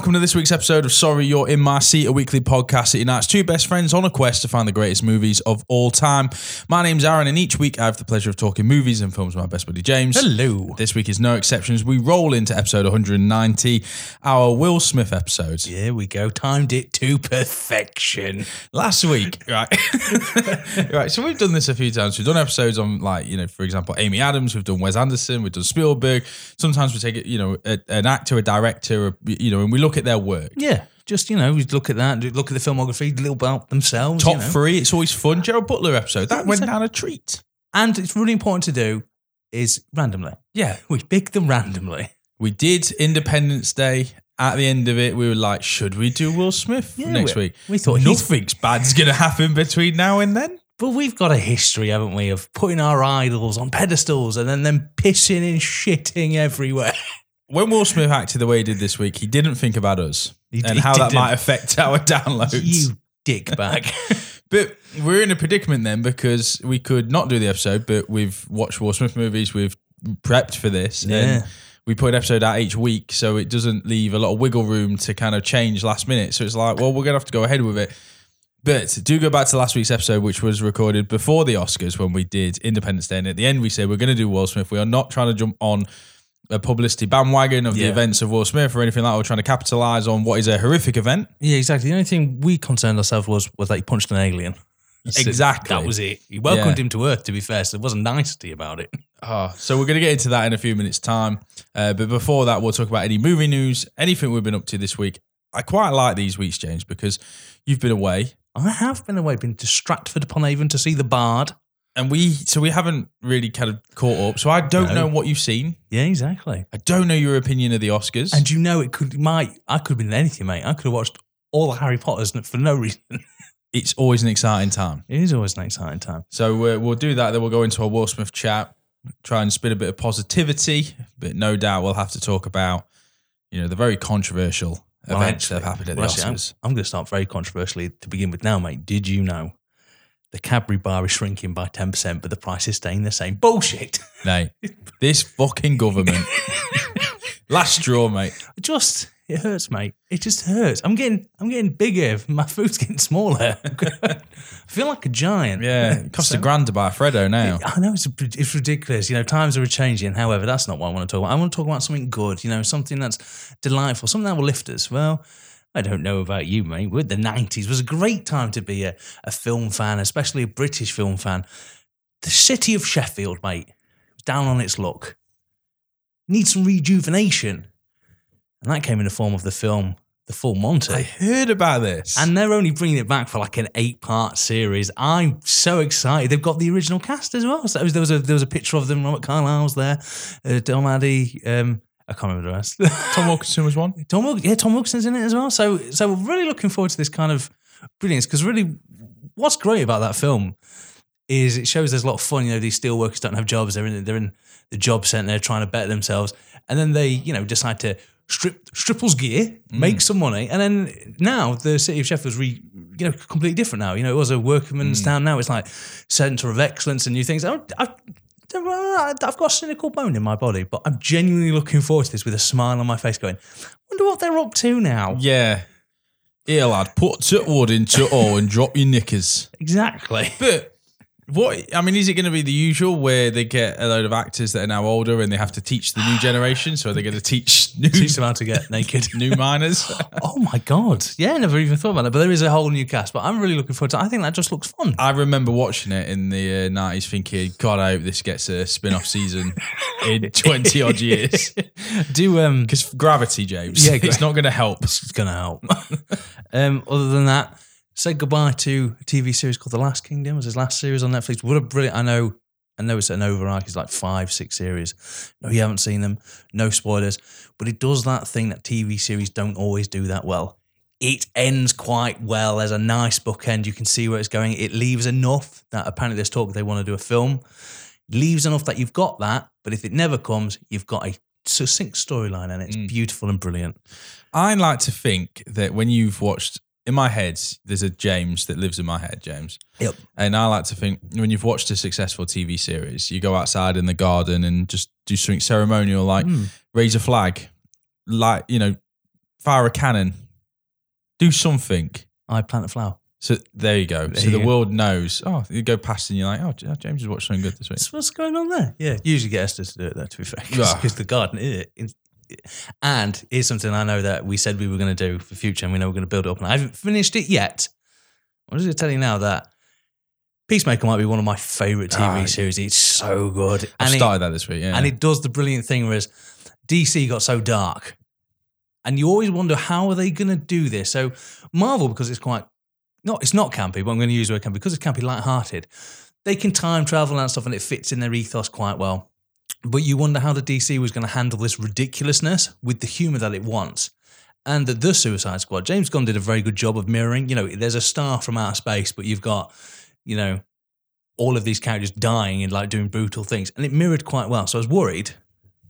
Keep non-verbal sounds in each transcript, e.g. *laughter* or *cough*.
Welcome to this week's episode of Sorry You're in My Seat, a weekly podcast that unites two best friends on a quest to find the greatest movies of all time. My name's Aaron, and each week I have the pleasure of talking movies and films with my best buddy James. Hello. This week is no exceptions. We roll into episode 190, our Will Smith episodes. Here we go. Timed it to perfection. Last week, *laughs* right? *laughs* right. So we've done this a few times. We've done episodes on, like, you know, for example, Amy Adams. We've done Wes Anderson. We've done Spielberg. Sometimes we take it, you know, a, an actor, a director, a, you know, and we look at their work. Yeah. Just, you know, we look at that, look at the filmography, a little about themselves. Top you know. three. It's always fun. Gerald Butler episode that went down a treat. And it's really important to do is randomly. Yeah, We pick them randomly. we did Independence Day. At the end of it, we were like, should we do Will Smith Yeah, next we- week? we thought nothing's bad's going to happen between now and then. But we've got a history, haven't we, of putting our idols on pedestals and then them pissing and shitting everywhere. *laughs* When Will Smith acted the way he did this week, he didn't think about us He- and he how that didn't. might affect our *laughs* downloads. you dick bag. *laughs* But we're in a predicament then because we could not do the episode, but we've watched Will Smith movies, we've prepped for this, Yeah. and we put an episode out each week, so it doesn't leave a lot of wiggle room to kind of change last minute. So it's like, well, we're gonna have to go ahead with it. But do go back to last week's episode, which was recorded before the Oscars when we did Independence Day, and at the end we said we're going to do Will Smith. We are not trying to jump on a publicity bandwagon of the Yeah. events of Will Smith or anything like that. We're trying to capitalize on what is a horrific event. yeah, exactly. The only thing we concerned ourselves was was that he punched an alien. *laughs* Exactly. That was it. He welcomed Yeah. him to Earth, to be fair, so there wasn't nicety about it. Ah, so we're going to get into that in a few minutes' time. Uh, but before that, we'll talk about any movie news, anything we've been up to this week. I quite like these weeks, James, because you've been away, I have been away, been to Stratford upon Avon to see the Bard. And we so we haven't really kind of caught up. So I don't No. know what you've seen. Yeah, exactly. I don't know your opinion of the Oscars. And you know, it could my I could have been anything, mate. I could have watched all the Harry Potters for no reason. *laughs* it's always an exciting time. it is always an exciting time. So uh, we'll do that. Then we'll go into a Will Smith chat, try and spit a bit of positivity. But no doubt we'll have to talk about, you know, the very controversial Well, events that have happened at the actually, I'm, Oscars. I'm going to start very controversially to begin with now, mate. Did you know the Cadbury bar is shrinking by ten percent, but the price is staying the same? Bullshit. *laughs* Mate, this fucking government. Last straw, mate. Just it hurts, mate. It just hurts. I'm getting I'm getting bigger. My food's getting smaller. *laughs* I feel like a giant. Yeah, it cost a So- grand to buy a Freddo now. I know it's it's ridiculous. You know, times are changing. However, that's not what I want to talk about. I want to talk about something good. You know, something that's delightful, something that will lift us. Well, I don't know about you, mate. With the nineties was a great time to be a, a film fan, especially a British film fan. The city of Sheffield, mate, was down on its luck. Needs some rejuvenation, and that came in the form of the film The Full Monty. I heard about this. And they're only bringing it back for like an eight-part series. I'm so excited. They've got the original cast as well. So there was a there was a picture of them. Robert Carlyle's there. Uh, Dom Addy. Um, I can't remember the rest. *laughs* Tom Wilkinson was one. Tom, Wil- yeah, Tom Wilson's in it as well. So so we're really looking forward to this kind of brilliance because really, what's great about that film is it shows there's a lot of fun. You know, these steelworkers don't have jobs. They're in they're in the job centre trying to better themselves, and then they you know decide to strip stripples gear, mm. make some money, and then now the city of Sheffield's re you know completely different now. You know, it was a workman's mm. town. Now it's like centre of excellence and new things. I, I, I've got a cynical bone in my body, but I'm genuinely looking forward to this with a smile on my face, going, "Wonder what they're up to now." Yeah. Here, lad, put wood into O and drop your knickers. Exactly. But what, I mean, is it going to be the usual where they get a load of actors that are now older and they have to teach the new *sighs* generation? So are they're going to teach new, Teach them how to get *laughs* naked. new miners? *laughs* Oh my god! Yeah, I never even thought about that. But there is a whole new cast. But I'm really looking forward to. it. I think that just looks fun. I remember watching it in the uh, 90s thinking, God, I hope this gets a spin off season in *laughs* 20 odd years. Do um, Because gravity, James. Yeah, it's not going to help. it's gonna help. um, other than that, said goodbye to a TV series called The Last Kingdom. It was his last series on Netflix. What a brilliant! I know, I know it's an overarch. It's like five, six series. No, you haven't seen them. No spoilers. But it does that thing that TV series don't always do that well. It ends quite well. There's a nice bookend. You can see where it's going. It leaves enough that apparently there's talk they want to do a film. Leaves enough that you've got that, but if it never comes, you've got a succinct storyline and it's mm. beautiful and brilliant. I like to think that when you've watched, in my head, there's a James that lives in my head, James. Yep. And I like to think when you've watched a successful TV series, you go outside in the garden and just do something ceremonial like Hmm. raise a flag, like, you know, fire a cannon, do something. I plant a flower. So there you go. There so you the go. world knows. Oh, you go past and you're like, oh, James has watched something good this week. What's, what's going on there? Yeah, usually get Esther to do it though. To be fair, *laughs* Ah. because the garden. it- And here's something I know that we said we were going to do for future, and we know we're going to build it up. And I haven't finished it yet. I'm just going to tell you now that Peacemaker might be one of my favorite TV Ah, series. It's so good, I and it, started that this week. Yeah. and it does the brilliant thing. Whereas DC got so dark, and you always wonder how are they going to do this. So Marvel, because it's quite not, it's not campy, but I'm going to use the word campy because it's campy, light-hearted. They can time travel and stuff, and it fits in their ethos quite well. But you wonder how the DC was going to handle this ridiculousness with the humor that it wants. And the, the Suicide Squad, James Gunn did a very good job of mirroring. You know, there's a star from outer space, but you've got, you know, all of these characters dying and like doing brutal things. And it mirrored quite well. So I was worried,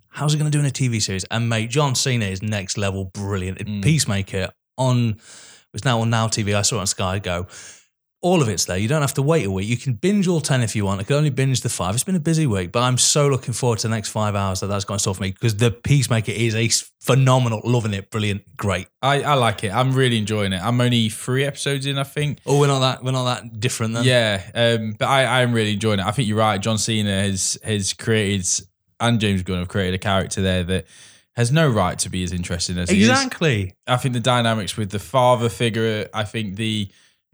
how's it going to do in a TV series? And mate, John Cena is next level brilliant. Mm. Peacemaker on, it's now on Now TV. I saw it on Sky Go. All of it's there. You don't have to wait a week. You can binge all 10 if you want. I could only binge the five. It's been a busy week, but I'm so looking forward to the next five hours that that's going to solve for me because the Peacemaker is a phenomenal, loving it, brilliant, great. I, I like it. I'm really enjoying it. I'm only three episodes in, I think. Oh, we're not that, we're not that different then. Yeah, um, but I, I'm really enjoying it. I think you're right. John Cena has has created, and James Gunn have created a character there that has no right to be as interesting as he is. Exactly. I think the dynamics with the father figure. I think the,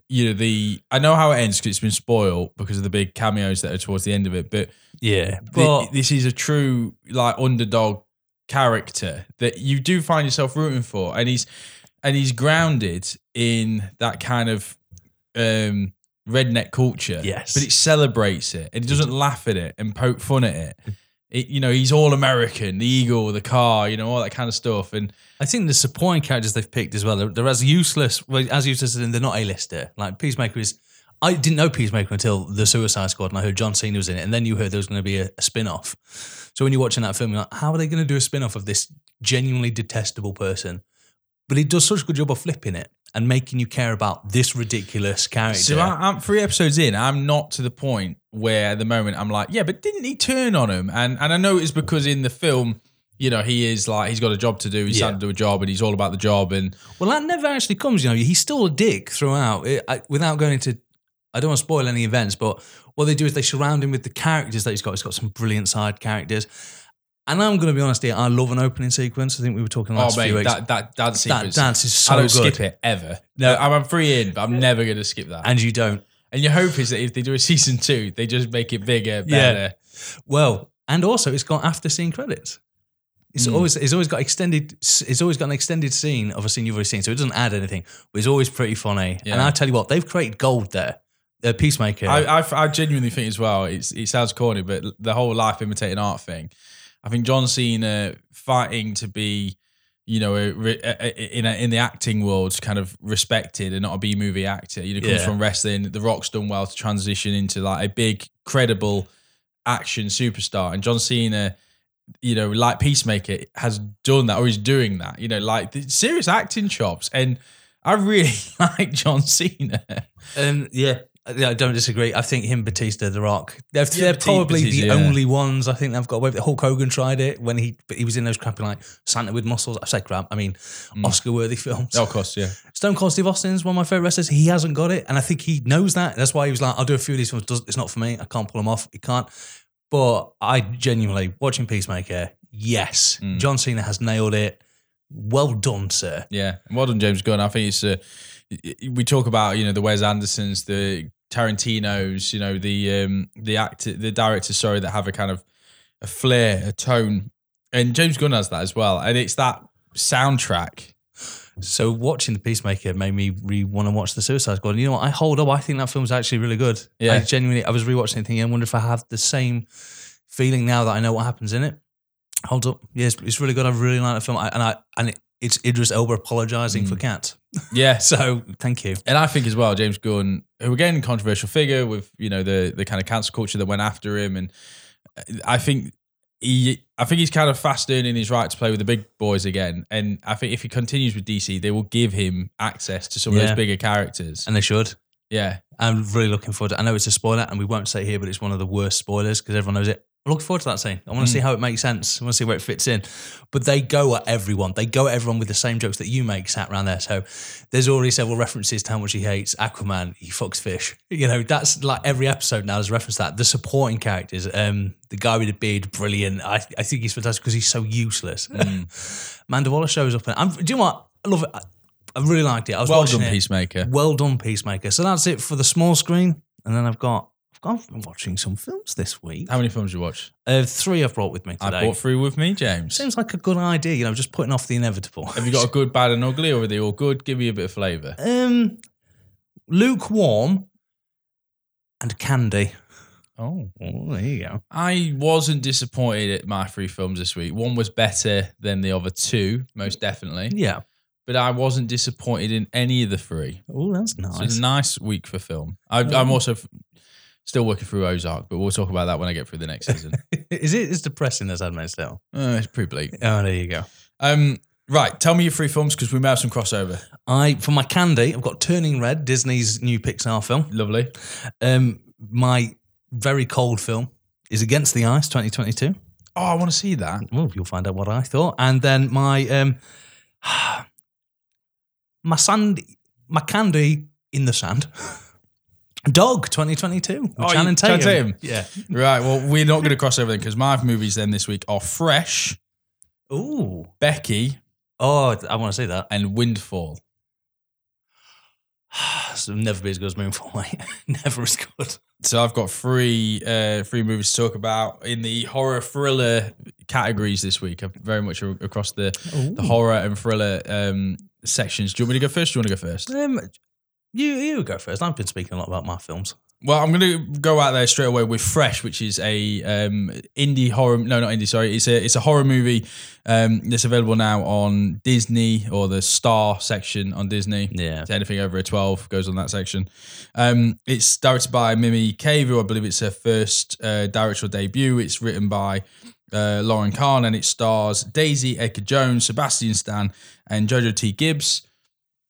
you know, the. I know how it ends because it's been spoiled because of the big cameos that are towards the end of it. But Yeah. the- But this is a true like underdog character that you do find yourself rooting for, and he's and he's grounded in that kind of um redneck culture. Yes. but it celebrates it and it doesn't laugh at it and poke fun at it. It, you know, he's all American, the eagle, the car, you know, all that kind of stuff. And I think the supporting characters they've picked as well, they're, they're as useless, well, as useless as in they're not A-lister. Like Peacemaker is, I didn't know Peacemaker until the Suicide Squad and I heard John Cena was in it. And then you heard there was going to be a, a spin-off. So when you're watching that film, you're like, how are they going to do a spin-off of this genuinely detestable person? But he does such a good job of flipping it and making you care about this ridiculous character. so I, I'm three episodes in. I'm not to the point where at the moment I'm like, yeah, but didn't he turn on him? And and I know it's because in the film, you know, he is like he's got a job to do. He's Yeah. starting to do a job, and he's all about the job. And Well, that never actually comes. You know, he's still a dick throughout. It, I, without going into, I don't want to spoil any events, but what they do is they surround him with the characters that he's got. He's got some brilliant side characters, and I'm going to be honest here. I love an opening sequence. I think we were talking oh last few weeks, that that dance that sequence. dance is so I don't good, skip it ever. No. I'm, I'm free in, but I'm never going to skip that. and you don't. And your hope is that if they do a season two, they just make it bigger, better. Yeah. Well, and also it's got after scene credits. It's Mm. always it's always got extended. It's always got an extended scene of a scene you've already seen, so it doesn't add anything. But it's always pretty funny. Yeah. And I tell you what, they've created gold there. Uh, Peacemaker. I, I, I genuinely think as well. It's it sounds corny, but the whole life imitating art thing. I think John Cena fighting to be, you know, a, a, a- in a, in the acting world, kind of respected and not a B movie actor. You know, comes Yeah. from wrestling. The Rock's done well to transition into like a big, credible action superstar, and John Cena. You know, like Peacemaker has done that, or is doing that. You know, like the serious acting chops, and I really *laughs* like John Cena. Um, yeah, I I don't disagree. I think him, Batista, The Rock, they're, Yeah, they're Batista, probably the yeah. only ones I think they've got away with. it. Hulk Hogan tried it when he but he was in those crappy like Santa with muscles. I say crap. I mean Oscar worthy films. Oh, of course, yeah. Stone Cold Steve Austin's one of my favorite wrestlers. He hasn't got it, and I think he knows that. That's why he was like, "I'll do a few of these films. It's not for me. I can't pull them off. He can't." But I genuinely watching Peacemaker. Yes, Mm. John Cena has nailed it. Well done, sir. Yeah, well done, James Gunn. I think it's uh, we talk about you know the Wes Andersons, the Tarantino's, you know the um, the actor, the director, sorry, that have a kind of a flair, a tone, and James Gunn has that as well, and it's that soundtrack. So watching the Peacemaker made me re want to watch the Suicide Squad. And you know what? I hold up. I think that film's actually really good. Yeah. I genuinely, I was rewatching it thinking, I wonder if I have the same feeling now that I know what happens in it. Hold up. Yes, it's really good. I really like the film. I, and I and it, it's Idris Elba apologizing Mm. for Cat. *laughs* Yeah, So thank you. And I think as well, James Gunn, who again controversial figure with you know the the kind of cancel culture that went after him, and I think he, I think he's kind of fast earning his right to play with the big boys again. And I think if he continues with DC, they will give him access to some of those bigger characters. And they should. yeah, I'm really looking forward to I know it's a spoiler and we won't say here, but it's one of the worst spoilers because everyone knows it. I look forward to that scene. I want to see how it makes sense. I want to see where it fits in. But they go at everyone. They go at everyone with the same jokes that you make sat around there. So there's already several references to how much he hates Aquaman. He fucks fish. You know, that's like every episode now has referenced that. The supporting characters, um, the guy with the beard, brilliant. I, I think he's fantastic because he's so useless. *laughs* Amanda Waller shows up. And I'm, do you know what? I love it. I, I really liked it. I was Well done, it. Peacemaker. Well done, Peacemaker. So that's it for the small screen. And then I've got, I've been watching some films this week. How many films you watch? Uh, three I've brought with me I brought three with me, James. Seems like a good idea, you know, just putting off the inevitable. Have you got a good, bad, and ugly, or are they all good? Give me a bit of flavour. *laughs* um, lukewarm and candy. Oh. Oh, there you go. I wasn't disappointed at my three films this week. One was better than the other two, most definitely. Yeah. But I wasn't disappointed in any of the three. Oh, that's So it's nice. a nice week for film. I, I'm also f- still working through Ozark, but we'll talk about that when I get through the next season. *laughs* Is it as depressing as Handmaid's Tale? uh, it's pretty bleak. Oh, there you go. Um, right, tell me your three films because we may have some crossover. I for my candy, I've got Turning Red, Disney's new Pixar film. Lovely. Um, my very cold film is Against the Ice, 2022. Oh, I want to see that. Well, you'll find out what I thought. And then my um *sighs* my sand my candy in the sand. *laughs* Dog 2022. with Oh, Channing Tatum. Tatum? Yeah. Right, well, we're not going to cross over then because my movies then this week are Fresh, Ooh. Becky, Oh, I want to see that. and Windfall. *sighs* So never be as good as Moonfall, mate. *laughs* never as good. So I've got three uh, three movies to talk about in the horror thriller categories this week. I'm very much a- across the the horror and thriller um, sections. Do you want me to go first? Do you want to go first? Um, you you go first. I've been speaking a lot about my films. Well, I'm going to go out there straight away with Fresh, which is a um, indie horror. No, not indie. Sorry, it's a it's a horror movie um, that's available now on Disney or the Star section on Disney. Yeah. So anything over a 12 goes on that section. Um, it's directed by Mimi Cave, who I believe it's her first uh, directorial debut. It's written by uh, Lauryn Kahn and it stars Daisy Edgar Jones, Sebastian Stan, and Jojo T. Gibbs.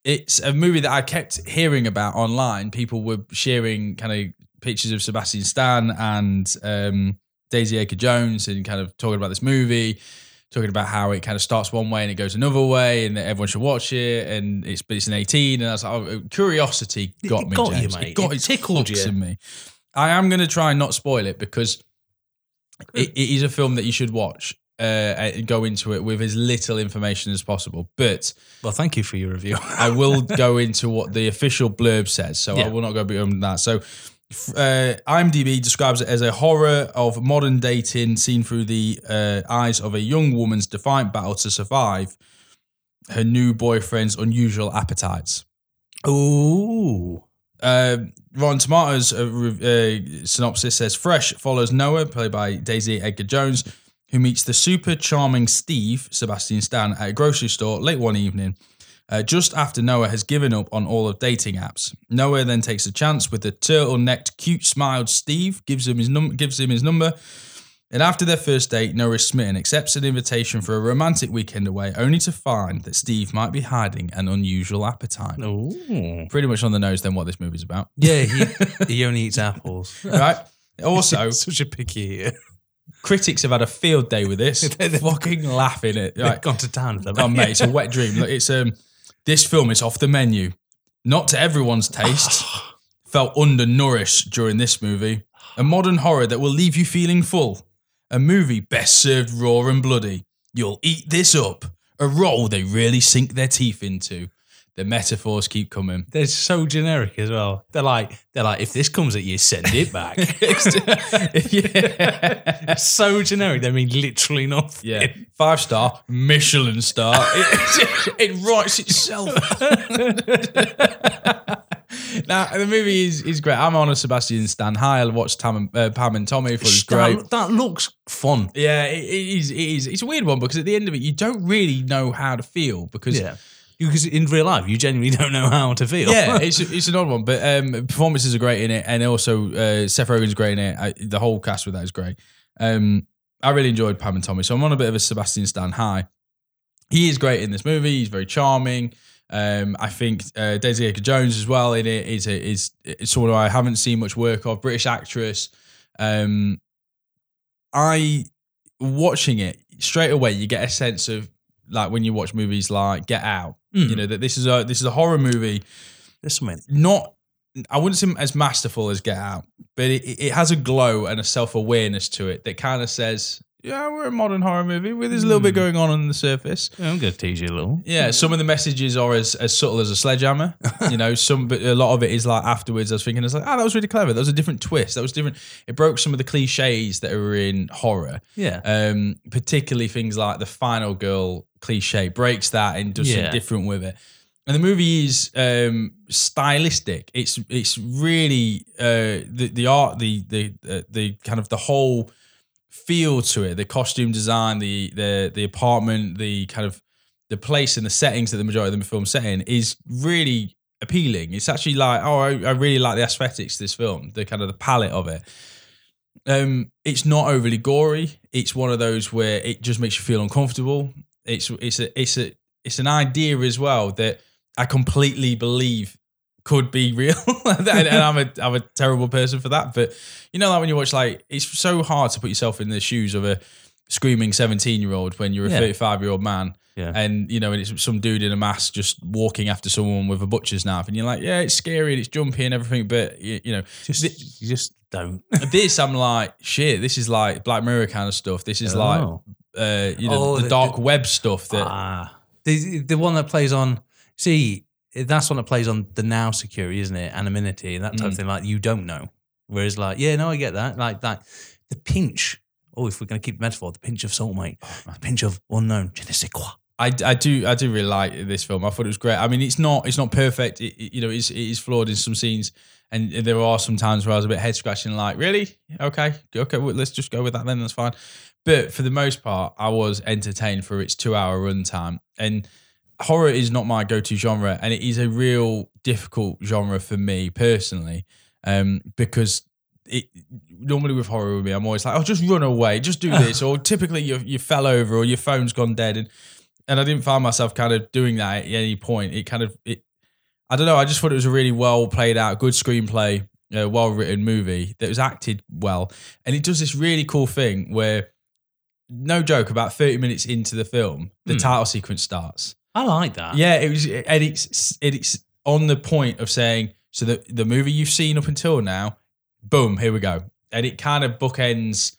It's a movie that I kept hearing about online. People were sharing kind of pictures of Sebastian Stan and um, Daisy Edgar Jones and kind of talking about this movie talking about how it kind of starts one way and it goes another way, and that everyone should watch it, and it's but it's an eighteen, and I was like, oh, curiosity got It me, got you, mate. It got It tickled you. in me. I am going to try and not spoil it because it, it is a film that you should watch. Uh, go into it with as little information as possible, but Well, thank you for your review. *laughs* I will go into what the official blurb says, so I will not go beyond that. So, uh, IMDb describes it as a horror of modern dating seen through the uh, eyes of a young woman's defiant battle to survive her new boyfriend's unusual appetites. Ooh. Uh, Rotten Tomatoes uh, uh, synopsis says Fresh follows Noah, played by Daisy Edgar Jones, who meets the super charming Steve, Sebastian Stan, at a grocery store late one evening. Uh, just after Noah has given up on all of dating apps, Noah then takes a chance with the turtle-necked, cute-smiled Steve, gives him his num- gives him his number, and after their first date, Noah is smitten, accepts an invitation for a romantic weekend away, only to find that Steve might be hiding an unusual appetite. Ooh. Pretty much on the nose, then what this movie's about, Yeah, he, *laughs* he only eats apples. right? *laughs* Also, Such a picky eater. Critics have had a field day with this, *laughs* they're, fucking laughing at. Right, gone to town. haven't oh mate, it's a *laughs* wet dream. Look, it's um, this film is off the menu, not to everyone's taste. *sighs* Felt undernourished during this movie. A modern horror that will leave you feeling full. A movie best served raw and bloody. You'll eat this up. A role they really sink their teeth into. The metaphors keep coming. They're so generic as well. They're like, they're like, if this comes at you, send it back. *laughs* *laughs* yeah. so generic. They mean literally nothing. Yeah, five star, Michelin star. *laughs* It, it writes itself. now the movie is, is great. I'm on a Sebastian Stan high. I watched Tam, uh, Pam and Tommy. Thought it was great. That, that looks fun. Yeah, it, it is. It is. It's a weird one because at the end of it, you don't really know how to feel because Yeah. Because in real life, you genuinely *laughs* don't know how to feel. yeah, *laughs* it's it's an odd one, but um, performances are great in it, and also uh, Seth Rogen's great in it. I, the whole cast with that is great. Um, I really enjoyed Pam and Tommy, so I'm on a bit of a Sebastian Stan high. He is great in this movie. He's very charming. Um, I think uh, Daisy Edgar Jones as well in it is a, is is someone who I haven't seen much work of. British actress. Um, I watching it straight away, you get a sense of like when you watch movies like Get Out. Mm. You know that this is a this is a horror movie, This one, not. I wouldn't say as masterful as Get Out, but it, it has a glow and a self awareness to it that kind of says, "Yeah, we're a modern horror movie. With there's a little bit going on on the surface." Yeah, I'm going to tease you a little. Yeah, some of the messages are as, as subtle as a sledgehammer. *laughs* you know, some but a lot of it is like afterwards. I was thinking, it's like, oh, that was really clever. That was a different twist. That was different. It broke some of the cliches that are in horror. Yeah. Um, particularly things like the final girl cliche breaks that and does Yeah. something different with it. And the movie is um, stylistic. It's it's really uh, the the art, the the uh, the kind of the whole feel to it, the costume design, the the the apartment, the kind of the place and the settings that the majority of the film set in is really appealing. It's actually like, oh, I, I really like the aesthetics of this film, the kind of the palette of it. Um, it's not overly gory. It's one of those where it just makes you feel uncomfortable. It's it's a it's a it's an idea as well that I completely believe could be real, *laughs* and I'm a I'm a terrible person for that. But you know, like when you watch, like it's so hard to put yourself in the shoes of a screaming 17 year old when you're a Yeah. 35 year old man Yeah. and you know and it's some dude in a mask just walking after someone with a butcher's knife and you're like yeah it's scary and it's jumpy and everything but you, you know Just, thi- you just don't. *laughs* this i'm like shit this is like black mirror kind of stuff this is like Oh. uh you know Oh, the, the- dark the- web stuff that Ah, the the one that plays on. See, that's one that plays on the now security, isn't it? Anonymity and that type of Mm. thing. Like you don't know. Whereas, like, yeah, no, I get that. Like that, the pinch. Oh, if we're gonna keep the metaphor, the pinch of soulmate, the pinch of unknown. Je ne sais quoi. I, I do I do really like this film. I thought it was great. I mean, it's not it's not perfect. It, it- you know, it's, it is flawed in some scenes, and there are some times where I was a bit head scratching. Like, really? Okay, okay, well, let's just go with that then. That's fine. But for the most part, I was entertained for its two hour runtime. And horror is not my go to genre, and it is a real difficult genre for me personally, um, because it normally with horror with me, I'm always like, oh, just run away, just do this, or *laughs* typically you you fell over or your phone's gone dead, and and I didn't find myself kind of doing that at any point. It kind of it, I don't know. I just thought it was a really well played out, good screenplay, uh, well written movie that was acted well, and it does this really cool thing where, no joke, about thirty minutes into the film, the Hmm. title sequence starts. I like that. Yeah, it was, and it's it's on the point of saying so the the movie you've seen up until now, boom, here we go, and it kind of bookends.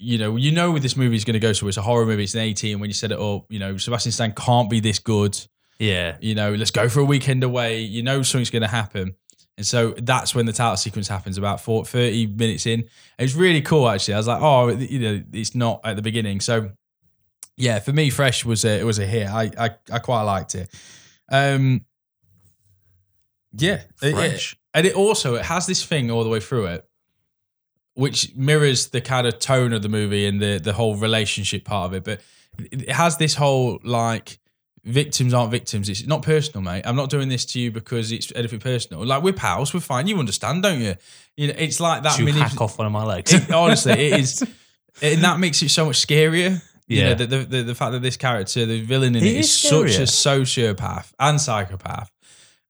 You know, you know where this movie is going to go. So it's a horror movie. It's an eighteen. When you set it up, you know Sebastian Stan can't be this good. yeah. You know, let's go for a weekend away. You know something's going to happen. And so that's when the title sequence happens about four, 30 minutes in. It was really cool, actually. I was like, oh, you know, it's not at the beginning. So, yeah, for me, Fresh was a, it was a hit. I, I, I quite liked it. Um, yeah. It- it- Fresh. and it also, it has this thing all the way through it, which mirrors the kind of tone of the movie and the, the whole relationship part of it. But it has this whole like, victims aren't victims. It's not personal, mate. I'm not doing this to you because it's anything personal. Like we're pals, we're fine. You understand, don't you? You know, it's like that. You mini- hack off one of my legs. it- honestly, it is, *laughs* and that makes it so much scarier. You Yeah. know, the, the, the, fact that this character, the villain in It it, is, is such a sociopath and psychopath.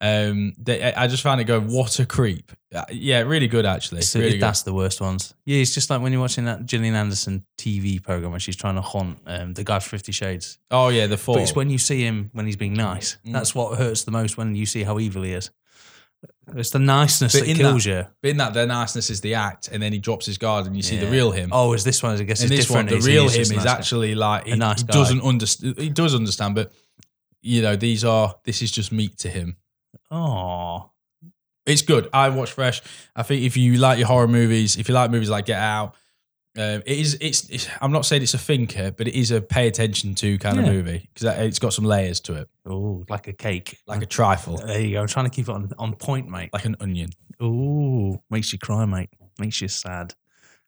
Um, that I just found it going, what a creep. Uh, Yeah, really good actually. So really good. that's the worst ones. Yeah, it's just like when you're watching that Gillian Anderson TV program where she's trying to haunt um, the guy from Fifty Shades. Oh yeah, the fall. But it's when you see him when he's being nice. Mm. That's what hurts the most when you see how evil he is. It's the niceness But that in kills you. But in that, their niceness is the act, and then he drops his guard, and you see the real him. Oh, is this one? I guess it's this one, different. the real him is nice. actually like he, A nice he doesn't understand. He does understand, but you know, these are this is just meat to him. Oh, It's good. I watch Fresh. I think if you like your horror movies, if you like movies like Get Out, um, it is. It's, it's. I'm not saying it's a thinker, but it is a pay attention to kind Yeah. of movie because it's got some layers to it, oh, like a cake. like a trifle, there you go. I'm trying to keep it on, on point, mate. like an onion. Ooh, makes you cry, mate. Makes you sad.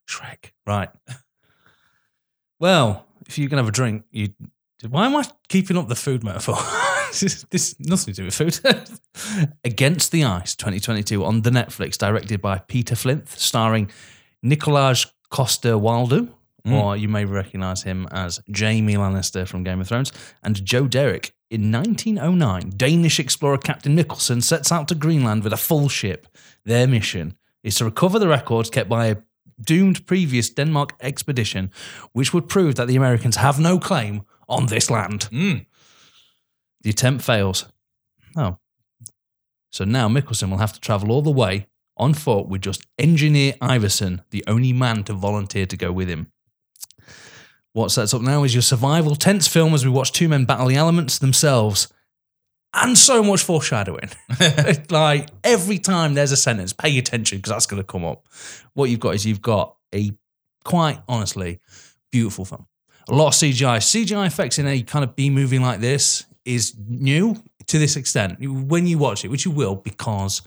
Shrek. Right. *laughs* Well, if you're gonna have a drink, you. Why am I keeping up the food metaphor? *laughs* this, this nothing to do with food. *laughs* Against the Ice, 2022, on the Netflix, directed by Peter Flinth, starring Nikolaj Coster-Waldau, or you may recognize him as Jaime Lannister from Game of Thrones, and Joe Derrick. In 1909, Danish explorer Captain Nicholson sets out to Greenland with a full ship. Their mission is to recover the records kept by a doomed previous Denmark expedition, which would prove that the Americans have no claim on this land. Mm. The attempt fails. Oh. So now Mikkelsen will have to travel all the way on foot with just engineer Iversen, the only man to volunteer to go with him. What sets up now is your survival tense film as we watch two men battle the elements themselves. And so much foreshadowing. *laughs* *laughs* like every time there's a sentence, pay attention because that's going to come up. What you've got is you've got a quite honestly beautiful film. A lot of CGI. CGI effects in a kind of B movie like this is new to this extent. When you watch it, which you will, because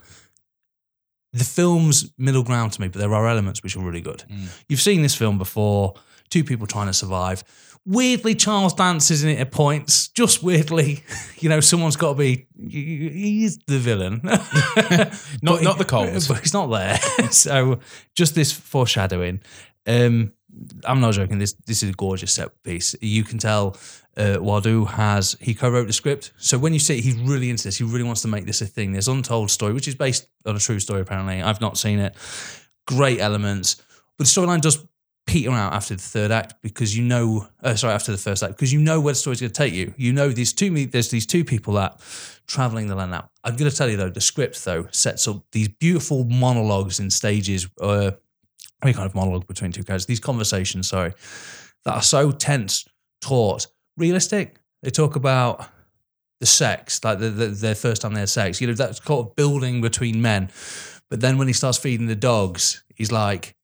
the film's middle ground to me, but there are elements which are really good. You've seen this film before, two people trying to survive. Weirdly, Charles Dance's in it at points. Just weirdly, *laughs* you know, someone's got to be. He's the villain, *laughs* *laughs* Not, not the cold. but he's not there. so just this foreshadowing. Um, I'm not joking. This this is a gorgeous set piece. You can tell uh, Waldau has he co-wrote the script. So when you see it, he's really into this. He really wants to make this a thing. This untold story, which is based on a true story. Apparently, I've not seen it. Great elements, but the storyline does peter out after the third act because you know, uh, sorry, after the first act because you know where the story's going to take you. You know these two there's these two people that traveling the land now. I'm going to tell you though, the script though sets up these beautiful monologues and stages. Uh, any kind of monologue between two characters, these conversations, sorry, that are so tense, taut, realistic. They talk about the sex, like the, the, their first time they had sex. You know, that's kind of building between men. But then when he starts feeding the dogs, he's like,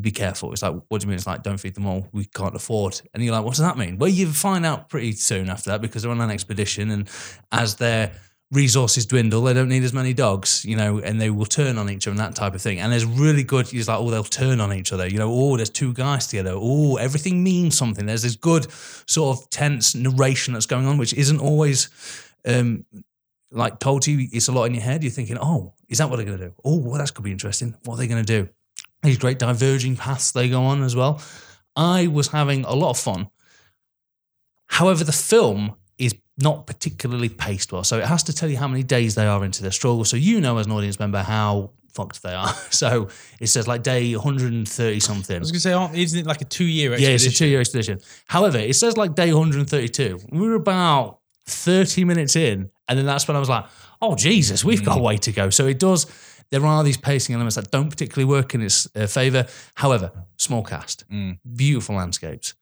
be careful. It's like, what do you mean? It's like, don't feed them all. We can't afford. And you're like, what does that mean? Well, you find out pretty soon after that because they're on an expedition. And as their resources dwindle, they don't need as many dogs, you know, and they will turn on each other and that type of thing. And there's really good, it's like, oh, they'll turn on each other, you know, oh, there's two guys together. Oh, everything means something. There's this good sort of tense narration that's going on, which isn't always um, like told to you. It's a lot in your head. You're thinking, oh, is that what they're going to do? Oh, well, that could be interesting. What are they going to do? These great diverging paths they go on as well. I was having a lot of fun. However, the film not particularly paced well. So it has to tell you how many days they are into their struggle. So you know as an audience member how fucked they are. *laughs* So it says like day 130 something. I was going to say, isn't it like a two year expedition? Yeah, it's a two year expedition. However, it says like day 132. We were about 30 minutes in, and then that's when I was like, oh, Jesus, we've got a way to go. So it does, there are these pacing elements that don't particularly work in its uh, favor. However, small cast, beautiful landscapes.